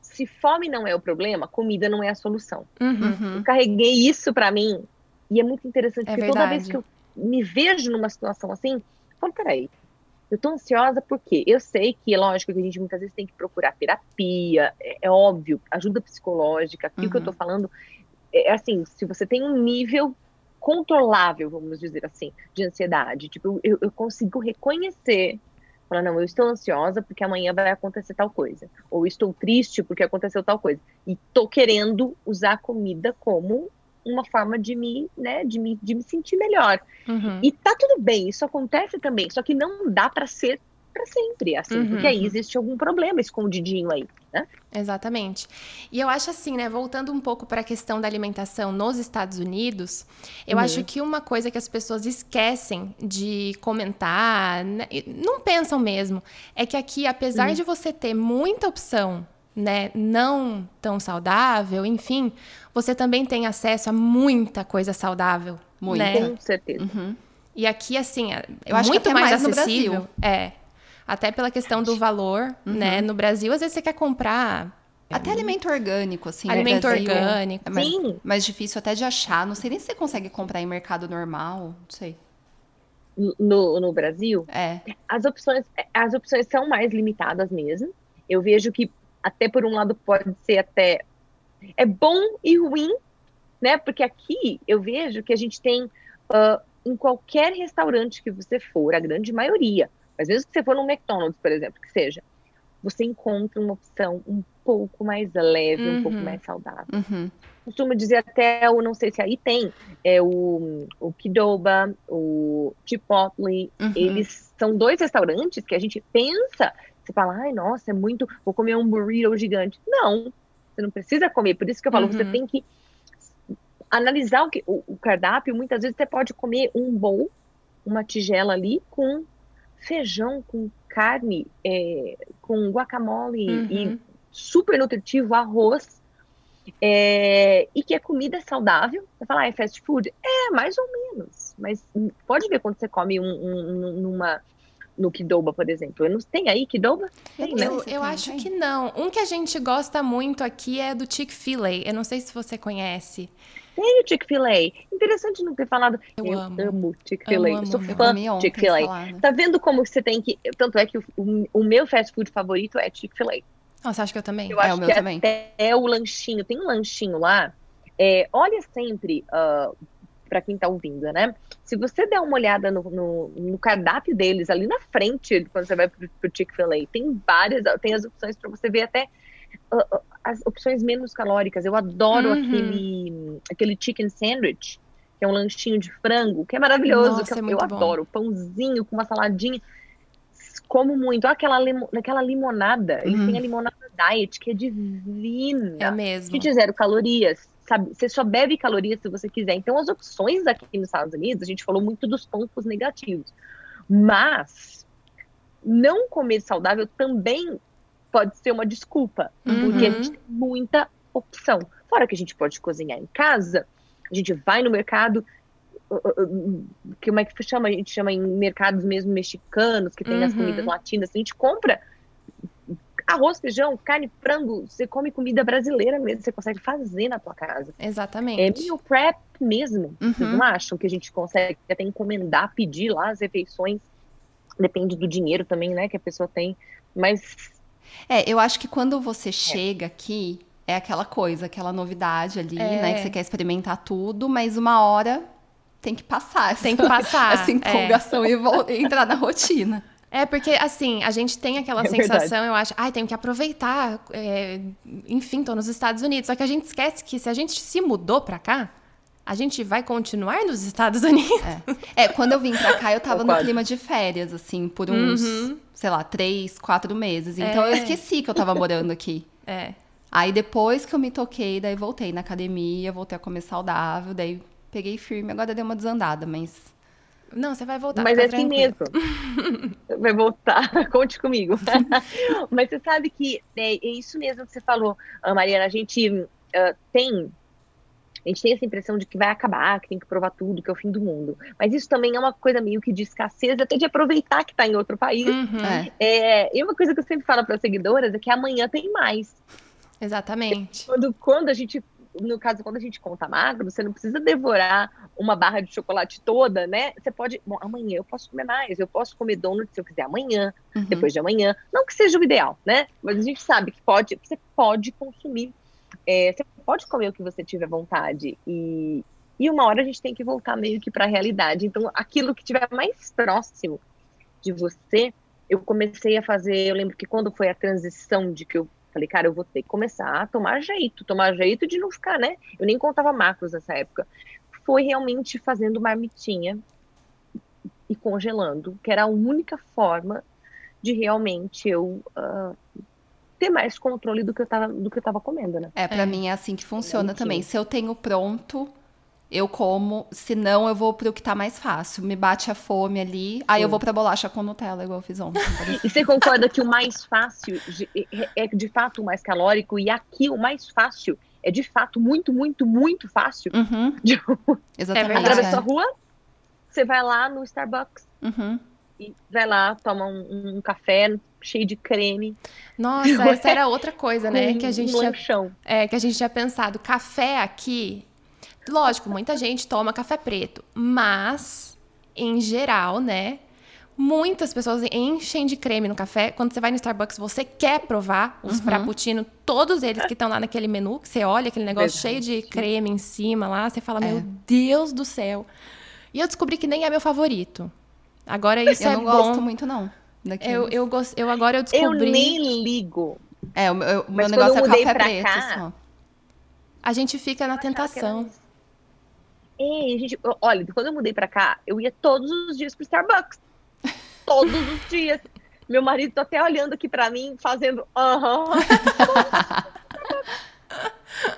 se fome não é o problema, comida não é a solução. Uhum. Eu carreguei isso pra mim e é muito interessante, É porque toda vez verdade. que eu me vejo numa situação assim, eu falo, peraí, eu tô ansiosa porque eu sei que, é lógico, que a gente muitas vezes tem que procurar terapia, é, é óbvio, ajuda psicológica, aquilo que eu tô Uhum. falando é assim, se você tem um nível controlável, vamos dizer assim, de ansiedade, tipo, eu, eu consigo reconhecer Falar, não, eu estou ansiosa porque amanhã vai acontecer tal coisa. Ou estou triste porque aconteceu tal coisa. E estou querendo usar a comida como uma forma de me, né, de me, de me sentir melhor. Uhum. E tá tudo bem, isso acontece também, só que não dá para ser para sempre, assim, uhum. porque aí existe algum problema escondidinho aí, né? Exatamente. E eu acho assim, né, voltando um pouco para a questão da alimentação nos Estados Unidos, eu uhum. acho que uma coisa que as pessoas esquecem de comentar, né, não pensam mesmo, é que aqui, apesar uhum. de você ter muita opção né, não tão saudável, enfim, você também tem acesso a muita coisa saudável. Muito, né? com certeza. Uhum. E aqui, assim, é eu acho muito mais, mais acessível. É. Até pela questão do valor, uhum. né? No Brasil, às vezes você quer comprar. Até alimento orgânico, assim. Alimento Brasil, orgânico. É mais, Sim. mais difícil até de achar. Não sei nem se você consegue comprar em mercado normal. Não sei. No, no Brasil? É. As opções, as opções são mais limitadas mesmo. Eu vejo que, até por um lado, pode ser até. É bom e ruim, né? Porque aqui eu vejo que a gente tem. Uh, em qualquer restaurante que você for, a grande maioria, mas mesmo que você for no McDonald's, por exemplo, que seja, você encontra uma opção um pouco mais leve, uhum. um pouco uhum. mais saudável. Uhum. Costumo dizer até, eu não sei se aí tem, é o, o Kidoba, o Chipotle, uhum. eles são dois restaurantes que a gente pensa, você fala, ai, nossa, é muito, vou comer um burrito gigante. Não, você não precisa comer, por isso que eu falo, você uhum. tem que analisar o, que, o, o cardápio, muitas vezes você pode comer um bowl, uma tigela ali com feijão com carne, é, com guacamole uhum. e super nutritivo, arroz, é, e que é comida saudável. Você fala, ah, é fast food? É, mais ou menos. Mas pode ver quando você come um, um, numa no Kidoba, por exemplo. Eu não tem aí Kidoba? Tem, né? Eu, eu acho que não. Um que a gente gosta muito aqui é do Chick-fil-A. Eu não sei se você conhece. Tem o Chick-fil-A. Interessante não ter falado. Eu, eu amo. amo Chick-fil-A. Sou fã de Chick-fil-A. Tá vendo como você tem que. Tanto é que o, o meu fast food favorito é Chick-fil-A. Nossa, acho que eu também. Eu é, acho que também. é o lanchinho. Tem um lanchinho lá. É, olha sempre. Uh, para quem está ouvindo, né? Se você der uma olhada no, no, no, cardápio deles ali na frente, quando você vai pro, pro Chick-fil-A, tem várias, tem as opções para você ver até uh, as opções menos calóricas. Eu adoro uhum. aquele, aquele chicken sandwich, que é um lanchinho de frango, que é maravilhoso. Nossa, que é eu, eu adoro. Pãozinho com uma saladinha. Como muito. Olha aquela, limo, aquela limonada. Eles têm a uhum. limonada diet, que é divina. É mesmo. Que zero calorias sabe, você só bebe calorias se você quiser. Então, as opções aqui nos Estados Unidos, a gente falou muito dos pontos negativos. Mas não comer saudável também pode ser uma desculpa, uhum. porque a gente tem muita opção. Fora que a gente pode cozinhar em casa, a gente vai no mercado, uh, uh, uh, como é que chama? A gente chama em mercados mesmo mexicanos, que tem uhum. as comidas latinas, a gente compra arroz, feijão, carne, frango, você come comida brasileira mesmo, você consegue fazer na tua casa. Exatamente. É meal prep mesmo. Uhum. Vocês não acham que a gente consegue até encomendar, pedir lá as refeições? Depende do dinheiro também, né, que a pessoa tem. Mas. É, eu acho que quando você é. chega aqui, é aquela coisa, aquela novidade ali, é. né, que você quer experimentar tudo, mas uma hora tem que passar. Essa, tem que passar. Essa empolgação é. e entrar na rotina. É, porque, assim, a gente tem aquela é sensação, verdade. eu acho, ai, tenho que aproveitar, é, enfim, tô nos Estados Unidos. Só que a gente esquece que se a gente se mudou pra cá, a gente vai continuar nos Estados Unidos. É, é quando eu vim pra cá, eu tava no clima de férias, assim, por uns, uhum. sei lá, três, quatro meses. Então é. eu esqueci que eu tava morando aqui. É. Aí depois que eu me toquei, daí voltei na academia, voltei a comer saudável, daí peguei firme, agora deu uma desandada, mas não, você vai voltar. Mas é assim mesmo. vai voltar, conte comigo. Mas você sabe que é, é, isso mesmo que você falou, ah, Mariana. A gente uh, tem. A gente tem essa impressão de que vai acabar, que tem que provar tudo, que é o fim do mundo. Mas isso também é uma coisa meio que de escassez, até de aproveitar que está em outro país. Uhum. É. e uma coisa que eu sempre falo para as seguidoras é que amanhã tem mais. Exatamente. Quando, quando a gente no caso, quando a gente conta magro, você não precisa devorar uma barra de chocolate toda, né? Você pode, bom, amanhã eu posso comer mais, eu posso comer donut se eu quiser amanhã, uhum. depois de amanhã. Não que seja o ideal, né? Mas a gente sabe que pode, você pode consumir, é, você pode comer o que você tiver vontade. E, e uma hora a gente tem que voltar meio que para a realidade. Então, aquilo que tiver mais próximo de você, eu comecei a fazer. Eu lembro que quando foi a transição de que eu falei, cara, eu vou ter que começar a tomar jeito, tomar jeito de não ficar, né? Eu nem contava macros nessa época. Foi realmente fazendo marmitinha e congelando, que era a única forma de realmente eu uh, ter mais controle do que eu tava, do que eu tava comendo, né? É, para é. mim é assim que funciona também. Se eu tenho pronto, eu como, se não eu vou pro que tá mais fácil. Me bate a fome ali, aí Sim. eu vou pra bolacha com Nutella, igual eu fiz ontem. e você concorda que o mais fácil é de fato o mais calórico e aqui o mais fácil é de fato muito, muito, muito fácil? Uhum. Exatamente. Atravessa é. a rua, você vai lá no Starbucks uhum. e vai lá, toma um, um café cheio de creme. Nossa, essa era outra coisa, né? que a gente um tinha, é, que a gente tinha pensado. Café aqui, lógico, muita gente toma café preto, mas em geral, né? Muitas pessoas enchem de creme no café. Quando você vai no Starbucks, você quer provar os uhum. frappuccino, todos eles que estão lá naquele menu, que você olha aquele negócio cheio de creme em cima lá, você fala, é. meu Deus do céu. E eu descobri que nem é meu favorito. Agora isso eu é bom. Eu não gosto muito, não. Eu, eu, gost... eu agora eu descobri. Eu nem ligo. É, o meu, o meu negócio é café preto. Cá, só. A gente fica na tentação. É, gente, olha, quando eu mudei pra cá, eu ia todos os dias pro Starbucks. Todos os dias. Meu marido tá até olhando aqui pra mim, fazendo aham. Uh -huh.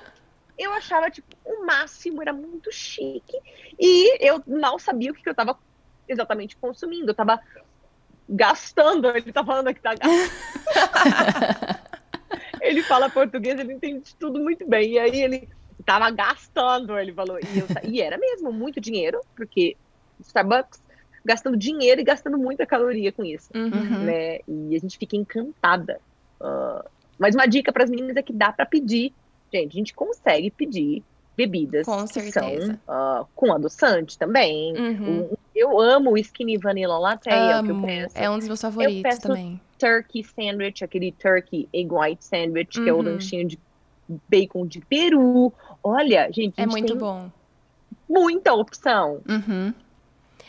eu achava, tipo, o máximo, era muito chique. E eu mal sabia o que, que eu tava exatamente consumindo. Eu tava gastando, ele tá falando que tá gastando. ele fala português, ele entende tudo muito bem. E aí ele tava gastando, ele falou. E, eu, e era mesmo muito dinheiro, porque Starbucks gastando dinheiro e gastando muita caloria com isso. Uhum. Né? E a gente fica encantada. Uh, mas uma dica para as meninas é que dá para pedir. Gente, a gente consegue pedir bebidas com que são uh, com adoçante também. Uhum. Eu amo o Skinny Vanilla Latte, amo. é o que eu peço. É um dos meus favoritos também. Turkey Sandwich, aquele Turkey Egg White Sandwich, uhum. que é o uhum. lanchinho de bacon de peru. Olha, gente, é muito bom. Muita opção. Uhum.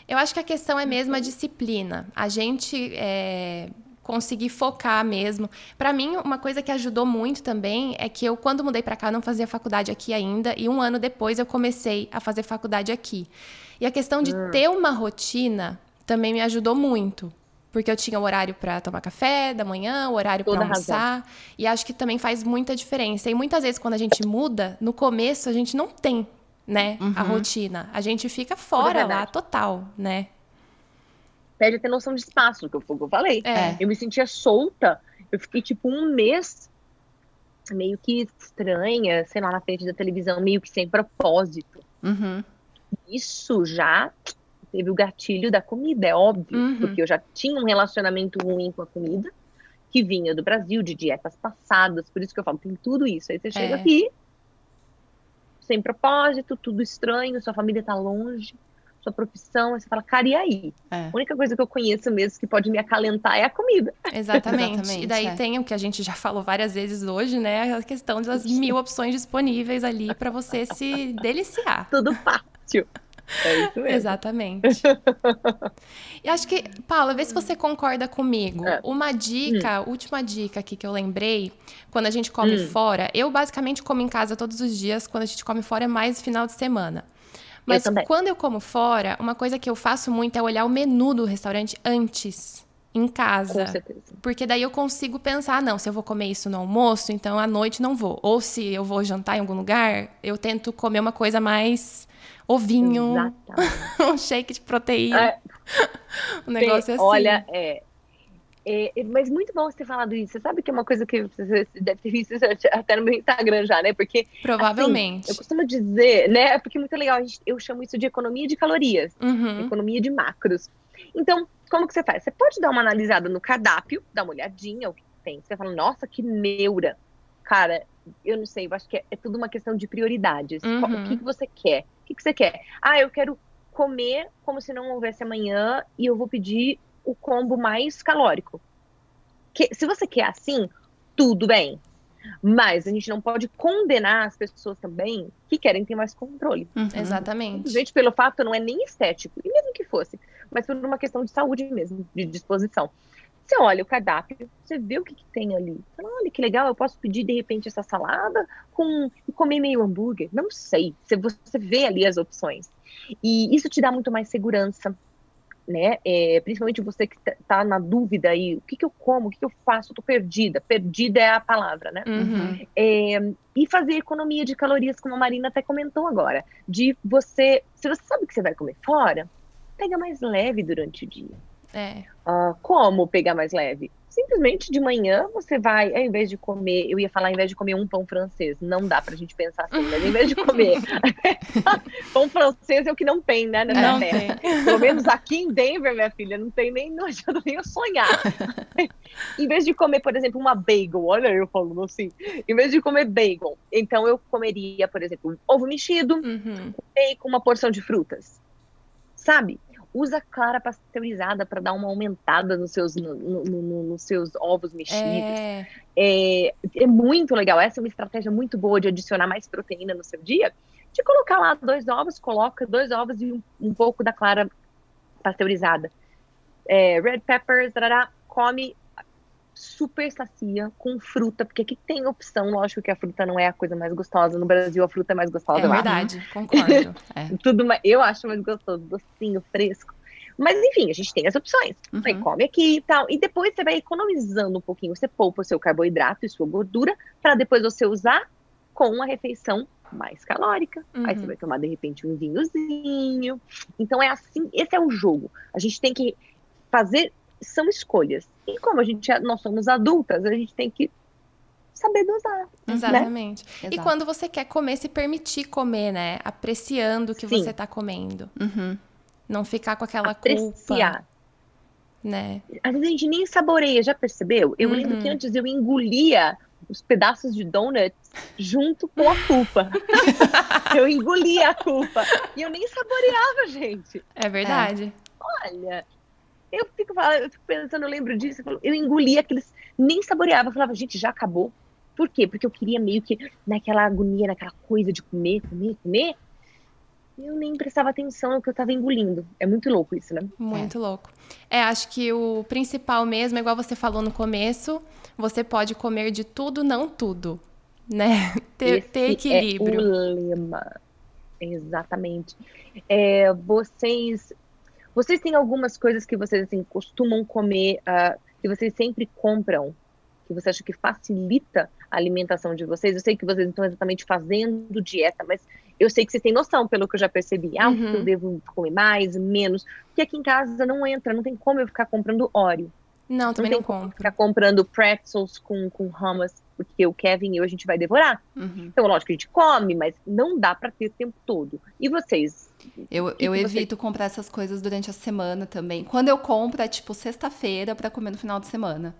Eu acho que a questão é mesmo a disciplina. A gente é, conseguir focar mesmo. Para mim, uma coisa que ajudou muito também é que eu, quando mudei para cá, não fazia faculdade aqui ainda, e um ano depois eu comecei a fazer faculdade aqui. E a questão de hum. ter uma rotina também me ajudou muito. Porque eu tinha o horário para tomar café da manhã, o horário para almoçar. Razão. E acho que também faz muita diferença. E muitas vezes, quando a gente muda, no começo a gente não tem, né, uhum. a rotina. A gente fica fora é lá total, né? perde a ter noção de espaço, que eu falei. É. Eu me sentia solta. Eu fiquei, tipo, um mês meio que estranha, sei lá, na frente da televisão, meio que sem propósito. Uhum. Isso já teve o gatilho da comida, é óbvio, uhum. porque eu já tinha um relacionamento ruim com a comida, que vinha do Brasil, de dietas passadas, por isso que eu falo, tem tudo isso. Aí você chega é. aqui, sem propósito, tudo estranho, sua família tá longe sua profissão, aí você fala, cara, e aí? É. A única coisa que eu conheço mesmo que pode me acalentar é a comida. Exatamente. Exatamente e daí é. tem o que a gente já falou várias vezes hoje, né? A questão das mil opções disponíveis ali para você se deliciar. Tudo fácil. É isso mesmo. Exatamente. e acho que, Paula, vê se você concorda comigo. É. Uma dica, hum. última dica aqui que eu lembrei, quando a gente come hum. fora, eu basicamente como em casa todos os dias, quando a gente come fora é mais final de semana. Mas eu quando eu como fora, uma coisa que eu faço muito é olhar o menu do restaurante antes em casa. Com certeza. Porque daí eu consigo pensar, não, se eu vou comer isso no almoço, então à noite não vou. Ou se eu vou jantar em algum lugar, eu tento comer uma coisa mais ovinho, um shake de proteína. É. um negócio Tem, assim. Olha, é, é, é, mas muito bom você ter falado isso. Você sabe que é uma coisa que você deve ter visto até no meu Instagram já, né? Porque. Provavelmente. Assim, eu costumo dizer, né? Porque é muito legal. eu chamo isso de economia de calorias, uhum. economia de macros. Então, como que você faz? Você pode dar uma analisada no cardápio, dar uma olhadinha o que tem. Você fala, nossa, que neura. Cara, eu não sei, eu acho que é, é tudo uma questão de prioridades. Uhum. O que, que você quer? O que, que você quer? Ah, eu quero comer como se não houvesse amanhã e eu vou pedir o combo mais calórico. Que, se você quer assim, tudo bem. Mas a gente não pode condenar as pessoas também que querem ter mais controle. Uhum. Exatamente. Gente, pelo fato não é nem estético, e mesmo que fosse, mas por uma questão de saúde mesmo, de disposição. Você olha o cardápio, você vê o que, que tem ali. Fala, olha que legal, eu posso pedir de repente essa salada com e comer meio hambúrguer. Não sei. Você, você vê ali as opções. E isso te dá muito mais segurança, né? É, principalmente você que tá, tá na dúvida aí, o que, que eu como, o que, que eu faço, tô perdida. Perdida é a palavra, né? Uhum. É, e fazer economia de calorias, como a Marina até comentou agora. De você, se você sabe que você vai comer fora, pega mais leve durante o dia. É. Uh, como pegar mais leve? Simplesmente de manhã você vai, ao invés de comer, eu ia falar ao invés de comer um pão francês, não dá pra gente pensar assim, mas ao invés de comer pão francês é o que não tem, né, na Não terra. tem. Pelo menos aqui em Denver, minha filha, não tem nem, não adianta nem eu sonhar. em vez de comer, por exemplo, uma bagel, olha eu falando assim, em vez de comer bagel, então eu comeria, por exemplo, um ovo mexido, Uhum. com uma porção de frutas. Sabe? Usa clara pasteurizada para dar uma aumentada nos seus, no- no- no- nos seus ovos mexidos. É. É, é muito legal. Essa é uma estratégia muito boa de adicionar mais proteína no seu dia. De colocar lá dois ovos, coloca dois ovos e um, um pouco da clara pasteurizada. É, red peppers, tarará, come super sacia com fruta, porque aqui tem opção. Lógico que a fruta não é a coisa mais gostosa. No Brasil, a fruta é mais gostosa. É verdade, concordo. tudo mais, eu acho mais gostoso, docinho, fresco. Mas enfim, a gente tem as opções. Aí Uhum. come aqui e tal. E depois você vai economizando um pouquinho. Você poupa o seu carboidrato e sua gordura para depois você usar com uma refeição mais calórica. Aí Uhum. você vai tomar de repente um vinhozinho. Então é assim, esse é o jogo. A gente tem que fazer são escolhas. E como a gente é- nós somos adultas, a gente tem que saber dosar. Exatamente. E Exato. quando você quer comer, se permitir comer, né? Apreciando o que Sim. você tá comendo. Uhum. Não ficar com aquela Apreciar. culpa, né? Às vezes a gente nem saboreia, já percebeu? Eu Uhum. lembro que antes eu engolia os pedaços de donuts junto com a culpa. eu engolia a culpa. E eu nem saboreava, gente. É verdade. Olha, eu fico, falando- eu fico pensando, eu lembro disso, eu engolia aqueles, nem saboreava. Eu falava, gente, já acabou. Por quê? Porque eu queria meio que naquela agonia, naquela coisa de comer, comer, comer. E eu nem prestava atenção no que eu tava engolindo. É muito louco isso, né? Muito louco. É, acho que o principal mesmo, é igual você falou no começo, você pode comer de tudo, não tudo, né? Ter, Esse ter equilíbrio. É o lema. Exatamente. É, vocês, vocês têm algumas coisas que vocês assim, costumam comer, ah, que vocês sempre compram, que você acha que facilita a alimentação de vocês? Eu sei que vocês não estão exatamente fazendo dieta, mas eu sei que vocês têm noção, pelo que eu já percebi. Ah, Uhum. eu devo comer mais, menos. Porque aqui em casa não entra, não tem como eu ficar comprando Oreo. Não, Não também não como compro. ficar comprando pretzels com, com hummus, porque o Kevin e eu a gente vai devorar. Uhum. Então, lógico que a gente come, mas não dá pra ter o tempo todo. E vocês? Eu, que eu evito comprar essas coisas durante a semana também. Quando eu compro, é tipo sexta-feira pra comer no final de semana.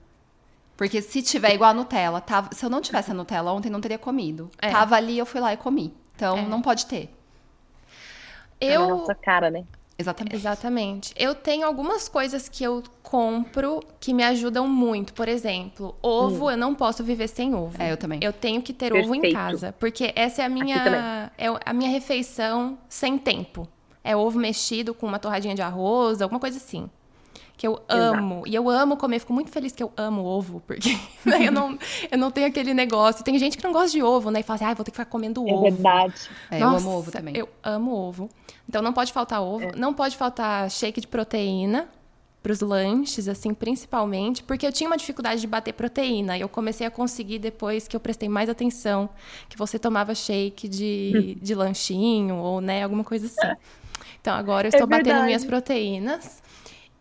Porque se tiver igual a Nutella, tava, se eu não tivesse a Nutella ontem, não teria comido. É. Tava ali, eu fui lá e comi. Então, É. não pode ter. Tá Eu, nossa cara, né? Exatamente. Exatamente. Eu tenho algumas coisas que eu compro que me ajudam muito. Por exemplo, ovo, eu não posso viver sem ovo. É, eu também. Eu tenho que ter ovo em Perfeito. casa, porque essa é a minha é a minha refeição sem tempo. É ovo mexido com uma torradinha de arroz, alguma coisa assim. Que eu amo. E eu amo comer, fico muito feliz que eu amo ovo, porque né, eu, não, eu não tenho aquele negócio. Tem gente que não gosta de ovo, né? E fala assim, ah, vou ter que ficar comendo É ovo. verdade. É, eu amo ovo também. Eu amo ovo. Então não pode faltar ovo, não pode faltar shake de proteína para os lanches, assim, principalmente, porque eu tinha uma dificuldade de bater proteína. E eu comecei a conseguir depois que eu prestei mais atenção, que você tomava shake de, de lanchinho ou, né, alguma coisa assim. Então agora eu estou batendo verdade. minhas proteínas.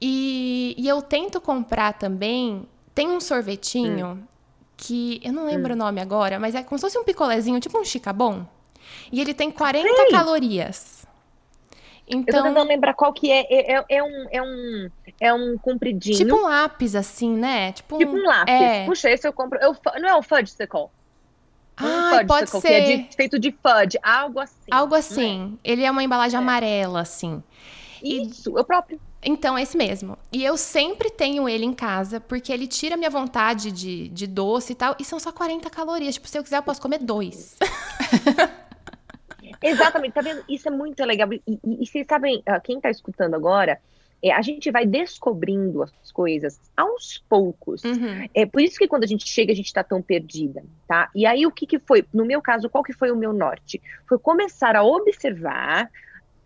E, e eu tento comprar também. Tem um sorvetinho que eu não lembro o nome agora, mas é como se fosse um picolézinho, tipo um chicabon. E ele tem 40 Sei. calorias. Eu tô Então, tentando lembrar qual que é. É, é- é um, é, um, é um compridinho. tipo um lápis, assim, né? Tipo um, Tipo um lápis. É. Puxa, esse eu compro. Eu, não é o fudgesicle? Não é um pode ser. Que é de- feito de fudge. Algo assim. Algo não é? assim. Ele é uma embalagem amarela, assim. Isso, eu próprio. Então, é esse mesmo. E eu sempre tenho ele em casa, porque ele tira a minha vontade de, de doce e tal. E são só 40 calorias. Tipo, se eu quiser, eu posso comer dois. Exatamente, tá vendo? Isso é muito legal. E, e, e vocês sabem, ah, quem tá escutando agora, é, a gente vai descobrindo as coisas aos poucos. Uhum. É por isso que quando a gente chega, a gente tá tão perdida, tá? E aí, o que que foi? No meu caso, qual que foi o meu norte? Foi começar a observar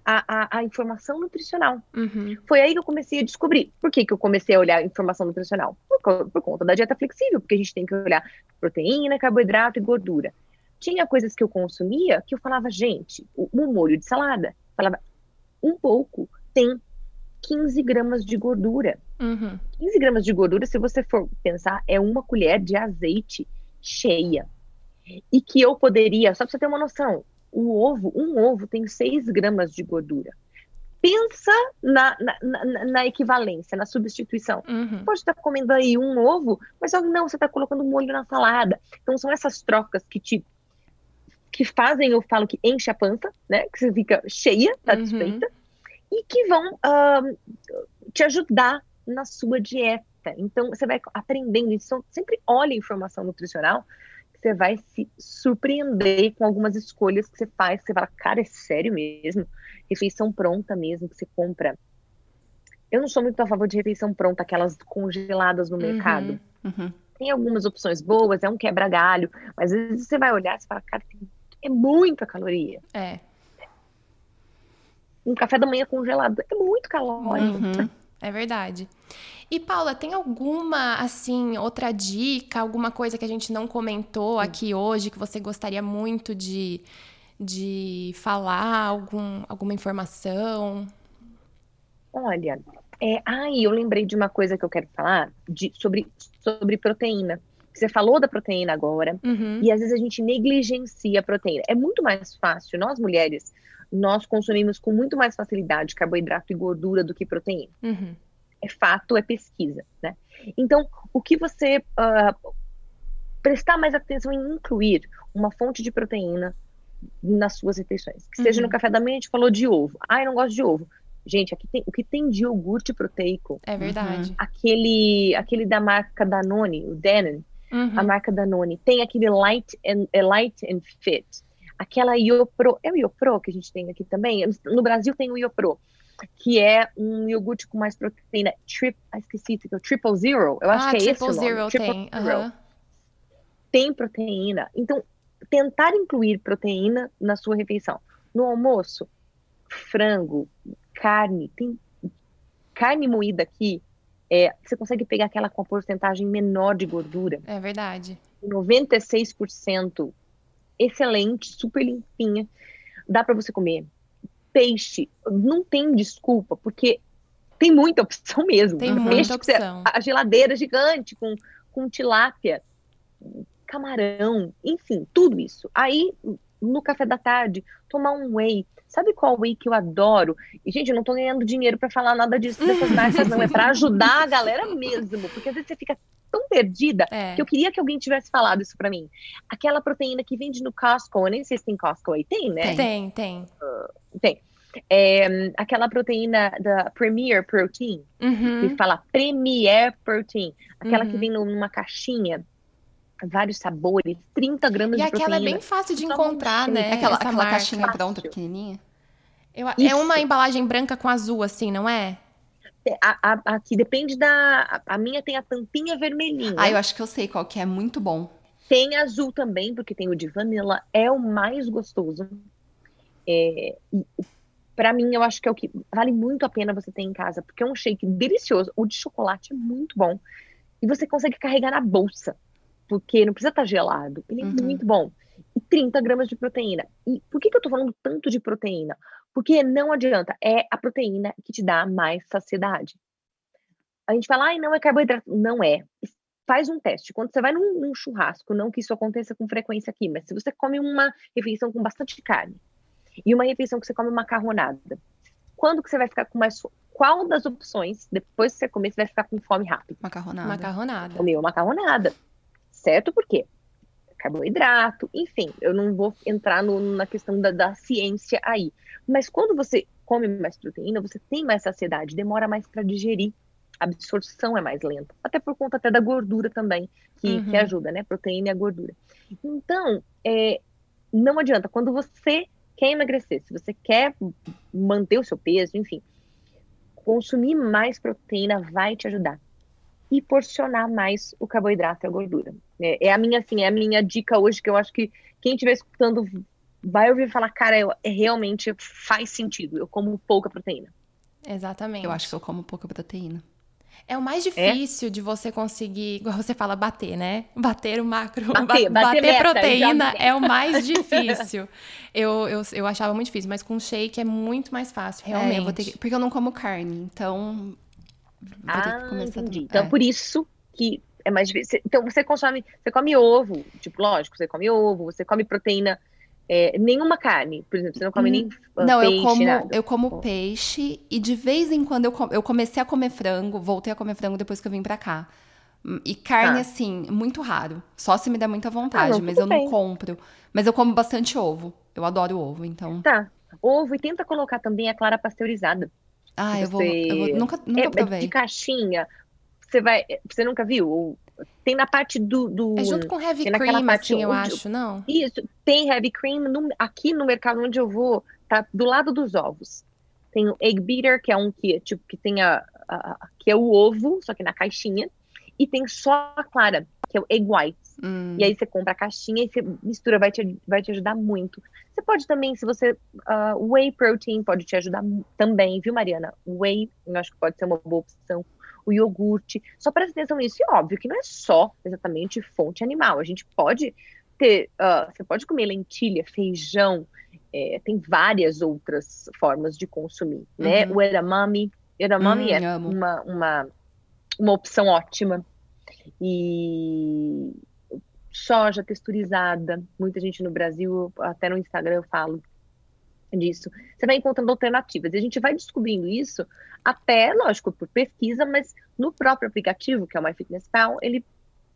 a, a, a informação nutricional. Uhum. Foi aí que eu comecei a descobrir. Por que, que eu comecei a olhar a informação nutricional? Por, por conta da dieta flexível, porque a gente tem que olhar proteína, carboidrato e gordura. Tinha coisas que eu consumia que eu falava, gente, o- um molho de salada, falava, um pouco tem 15 gramas de gordura. Uhum. 15 gramas de gordura, se você for pensar, é uma colher de azeite cheia. E que eu poderia, só pra você ter uma noção, o ovo, um ovo tem 6 gramas de gordura. Pensa na, na, na- na equivalência, na substituição. Uhum. Pode estar comendo aí um ovo, mas não, você está colocando molho na salada. Então são essas trocas que te que fazem, eu falo que enche a pança, né? Que você fica cheia, satisfeita, e que vão ahn, te ajudar na sua dieta. Então você vai aprendendo. Então, sempre olhe a informação nutricional, você vai se surpreender com algumas escolhas que você faz. Que você fala, cara, é sério mesmo? Refeição pronta mesmo, que você compra. Eu não sou muito a favor de refeição pronta, aquelas congeladas no Uhum. mercado. Uhum. Tem algumas opções boas, é um quebra-galho, mas às vezes você vai olhar e fala, cara, tem- é muita caloria. É. Um café da manhã congelado é muito calórico. Uhum. É verdade. E Paula, tem alguma assim outra dica, alguma coisa que a gente não comentou aqui hoje que você gostaria muito de, de falar, algum, alguma informação? Olha, é, ai, eu lembrei de uma coisa que eu quero falar de, sobre, sobre proteína. Você falou da proteína agora, Uhum. e às vezes a gente negligencia a proteína. É muito mais fácil, nós mulheres, nós consumimos com muito mais facilidade carboidrato e gordura do que proteína. Uhum. é fato, é pesquisa, né? Então, o que você ah, prestar mais atenção em incluir uma fonte de proteína nas suas refeições, que seja Uhum. no café da manhã, a gente falou de ovo. Ah, eu não gosto de ovo. Gente, aqui tem, o que tem de iogurte proteico, É verdade. aquele, aquele da marca Danone, o Danone, Uhum. a marca Danone, tem aquele Light and, é Light and Fit, aquela Iopro, é o Iopro que a gente tem aqui também? No Brasil tem o Iopro, que é um iogurte com mais proteína, trip, ah, esqueci, que é o Triple Zero, eu acho ah, que é esse o nome, Zero Triple tem. Zero. aham. tem proteína. Então, tentar incluir proteína na sua refeição. No almoço, frango, carne, tem carne moída aqui, é, você consegue pegar aquela com a porcentagem menor de gordura, É verdade. 96%, excelente, super limpinha, dá para você comer. Peixe, não tem desculpa, porque tem muita opção mesmo. Tem Peixe muita você- opção. a geladeira gigante com, com tilápia, camarão, enfim, tudo isso. Aí, no café da tarde, tomar um whey. Sabe qual whey que eu adoro? E, gente, eu não tô ganhando dinheiro para falar nada disso dessas marcas, não. É para ajudar a galera mesmo. Porque às vezes você fica tão perdida É. que eu queria que alguém tivesse falado isso para mim. Aquela proteína que vende no Costco, eu nem sei se tem Costco aí. Tem, né? Tem, tem. Tem. É, aquela proteína da Premier Protein, Uhum. que fala Premier Protein. Aquela que Uhum. vem numa caixinha, vários sabores, 30 gramas E de aquela é proteína. bem fácil de encontrar, né? Aquela, aquela marca. caixinha pronta, pequenininha. Eu- é uma embalagem branca com azul, assim, não é? A, a, aqui depende da. A, a minha tem a tampinha vermelhinha. Ah, eu acho que eu sei qual que é, muito bom. Tem azul também, porque tem o de vanilla, é o mais gostoso. É, e para mim, eu acho que é o que vale muito a pena você ter em casa, porque é um shake delicioso. O de chocolate é muito bom. E você consegue carregar na bolsa, porque não precisa estar gelado. Ele é Uhum. muito bom. E 30 gramas de proteína. E por que, que eu tô falando tanto de proteína? Porque não adianta, é a proteína que te dá mais saciedade. A gente fala, ai, não é carboidrato. Não é faz um teste. Quando você vai num, num churrasco, não que isso aconteça com frequência aqui, mas se você come uma refeição com bastante carne e uma refeição que você come macarronada, quando que você vai ficar com mais fome? Qual das opções, depois que você comer, você vai ficar com fome rápido? Macarronada. Macarronada. Comer uma macarronada. Certo? Por quê? Carboidrato, enfim, eu não vou entrar no- na questão da, da ciência aí. Mas quando você come mais proteína, você tem mais saciedade, demora mais para digerir. A absorção é mais lenta, até por conta até da gordura também, que, uhum. que ajuda, né? Proteína e a gordura. Então, é, não adianta, quando você quer emagrecer, se você quer manter o seu peso, enfim, consumir mais proteína vai te ajudar. E porcionar mais o carboidrato e a gordura. É, é, a minha, assim, é a minha dica hoje, que eu acho que quem estiver escutando vai ouvir falar, cara, eu, é, realmente faz sentido. Eu como pouca proteína. Exatamente. Eu acho que eu como pouca proteína. É o mais é? difícil é? de você conseguir, igual você fala, bater, né? Bater o macro, bater, ba bater, bater proteína é o mais difícil. eu, eu, eu achava muito difícil, mas com shake é muito mais fácil, realmente. É, eu que, porque eu não como carne, então. Vou ah, ter que começar entendi. Então, é. por isso que é mais difícil. Então, você consome, você come ovo, tipo, lógico, você come ovo, você come proteína é, nenhuma carne, por exemplo, você não come nem uh, não, peixe, eu como, nada. eu como peixe e de vez em quando eu, eu comecei a comer frango, voltei a comer frango depois que eu vim pra cá. E carne, ah. assim, muito raro. Só se me der muita vontade, ah, não, mas eu bem. não compro. Mas eu como bastante ovo. Eu adoro ovo, então. Tá. Ovo e tenta colocar também a clara pasteurizada. Ah, eu vou, eu vou, Nunca, nunca é, provei. De caixinha. Você vai. Você nunca viu? Tem na parte do. do é junto com heavy cream, assim, eu acho, não? Isso, tem heavy cream. No, aqui no mercado onde eu vou, tá do lado dos ovos. Tem o egg beater, que é um que, tipo, que tem a, a, que é o ovo, só que na caixinha. E tem só a clara, que é o egg white. Hum. E aí você compra a caixinha e você mistura, vai te, vai te ajudar muito. Você pode também, se você. Uh, whey protein pode te ajudar também, viu, Mariana? Whey, eu acho que pode ser uma boa opção o iogurte. Só presta atenção nisso. E óbvio que não é só exatamente fonte animal. A gente pode ter, uh, você pode comer lentilha, feijão, é, tem várias outras formas de consumir, né? Uhum. O edamame, edamame hum, é uma, uma, uma opção ótima. E soja texturizada, muita gente no Brasil, até no Instagram eu falo disso. Você vai encontrando alternativas. E a gente vai descobrindo isso até, lógico, por pesquisa, mas no próprio aplicativo, que é o MyFitnessPal, ele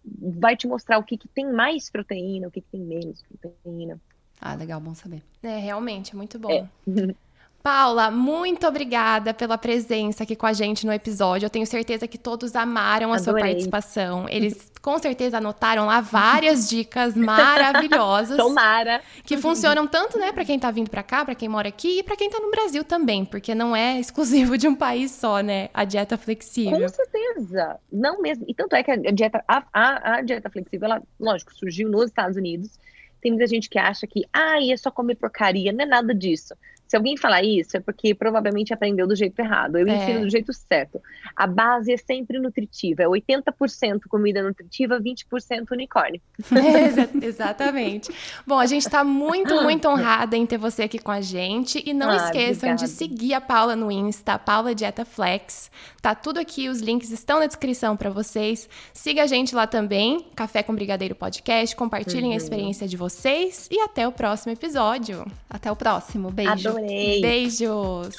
vai te mostrar o que, que tem mais proteína, o que, que tem menos proteína. Ah, legal, bom saber. É, realmente, é muito bom. É. Paula, muito obrigada pela presença aqui com a gente no episódio. Eu tenho certeza que todos amaram a Adorei. sua participação. Eles com certeza anotaram lá várias dicas maravilhosas. Tomara. Que funcionam tanto, né, para quem tá vindo para cá, para quem mora aqui e para quem tá no Brasil também, porque não é exclusivo de um país só, né, a dieta flexível. Com certeza. Não mesmo. E tanto é que a dieta a, a, a dieta flexível, ela, lógico, surgiu nos Estados Unidos. Tem muita gente que acha que, ah, é só comer porcaria. Não é nada disso. Se alguém falar isso, é porque provavelmente aprendeu do jeito errado. Eu é. ensino do jeito certo. A base é sempre nutritiva. É 80% comida nutritiva, 20% unicórnio. É, exatamente. Bom, a gente está muito, muito honrada em ter você aqui com a gente. E não ah, esqueçam obrigada. de seguir a Paula no Insta, Paula Dieta Flex. Tá tudo aqui, os links estão na descrição para vocês. Siga a gente lá também, Café com Brigadeiro Podcast. Compartilhem uhum. a experiência de vocês. E até o próximo episódio. Até o próximo. Beijo. Adorei. Beijos.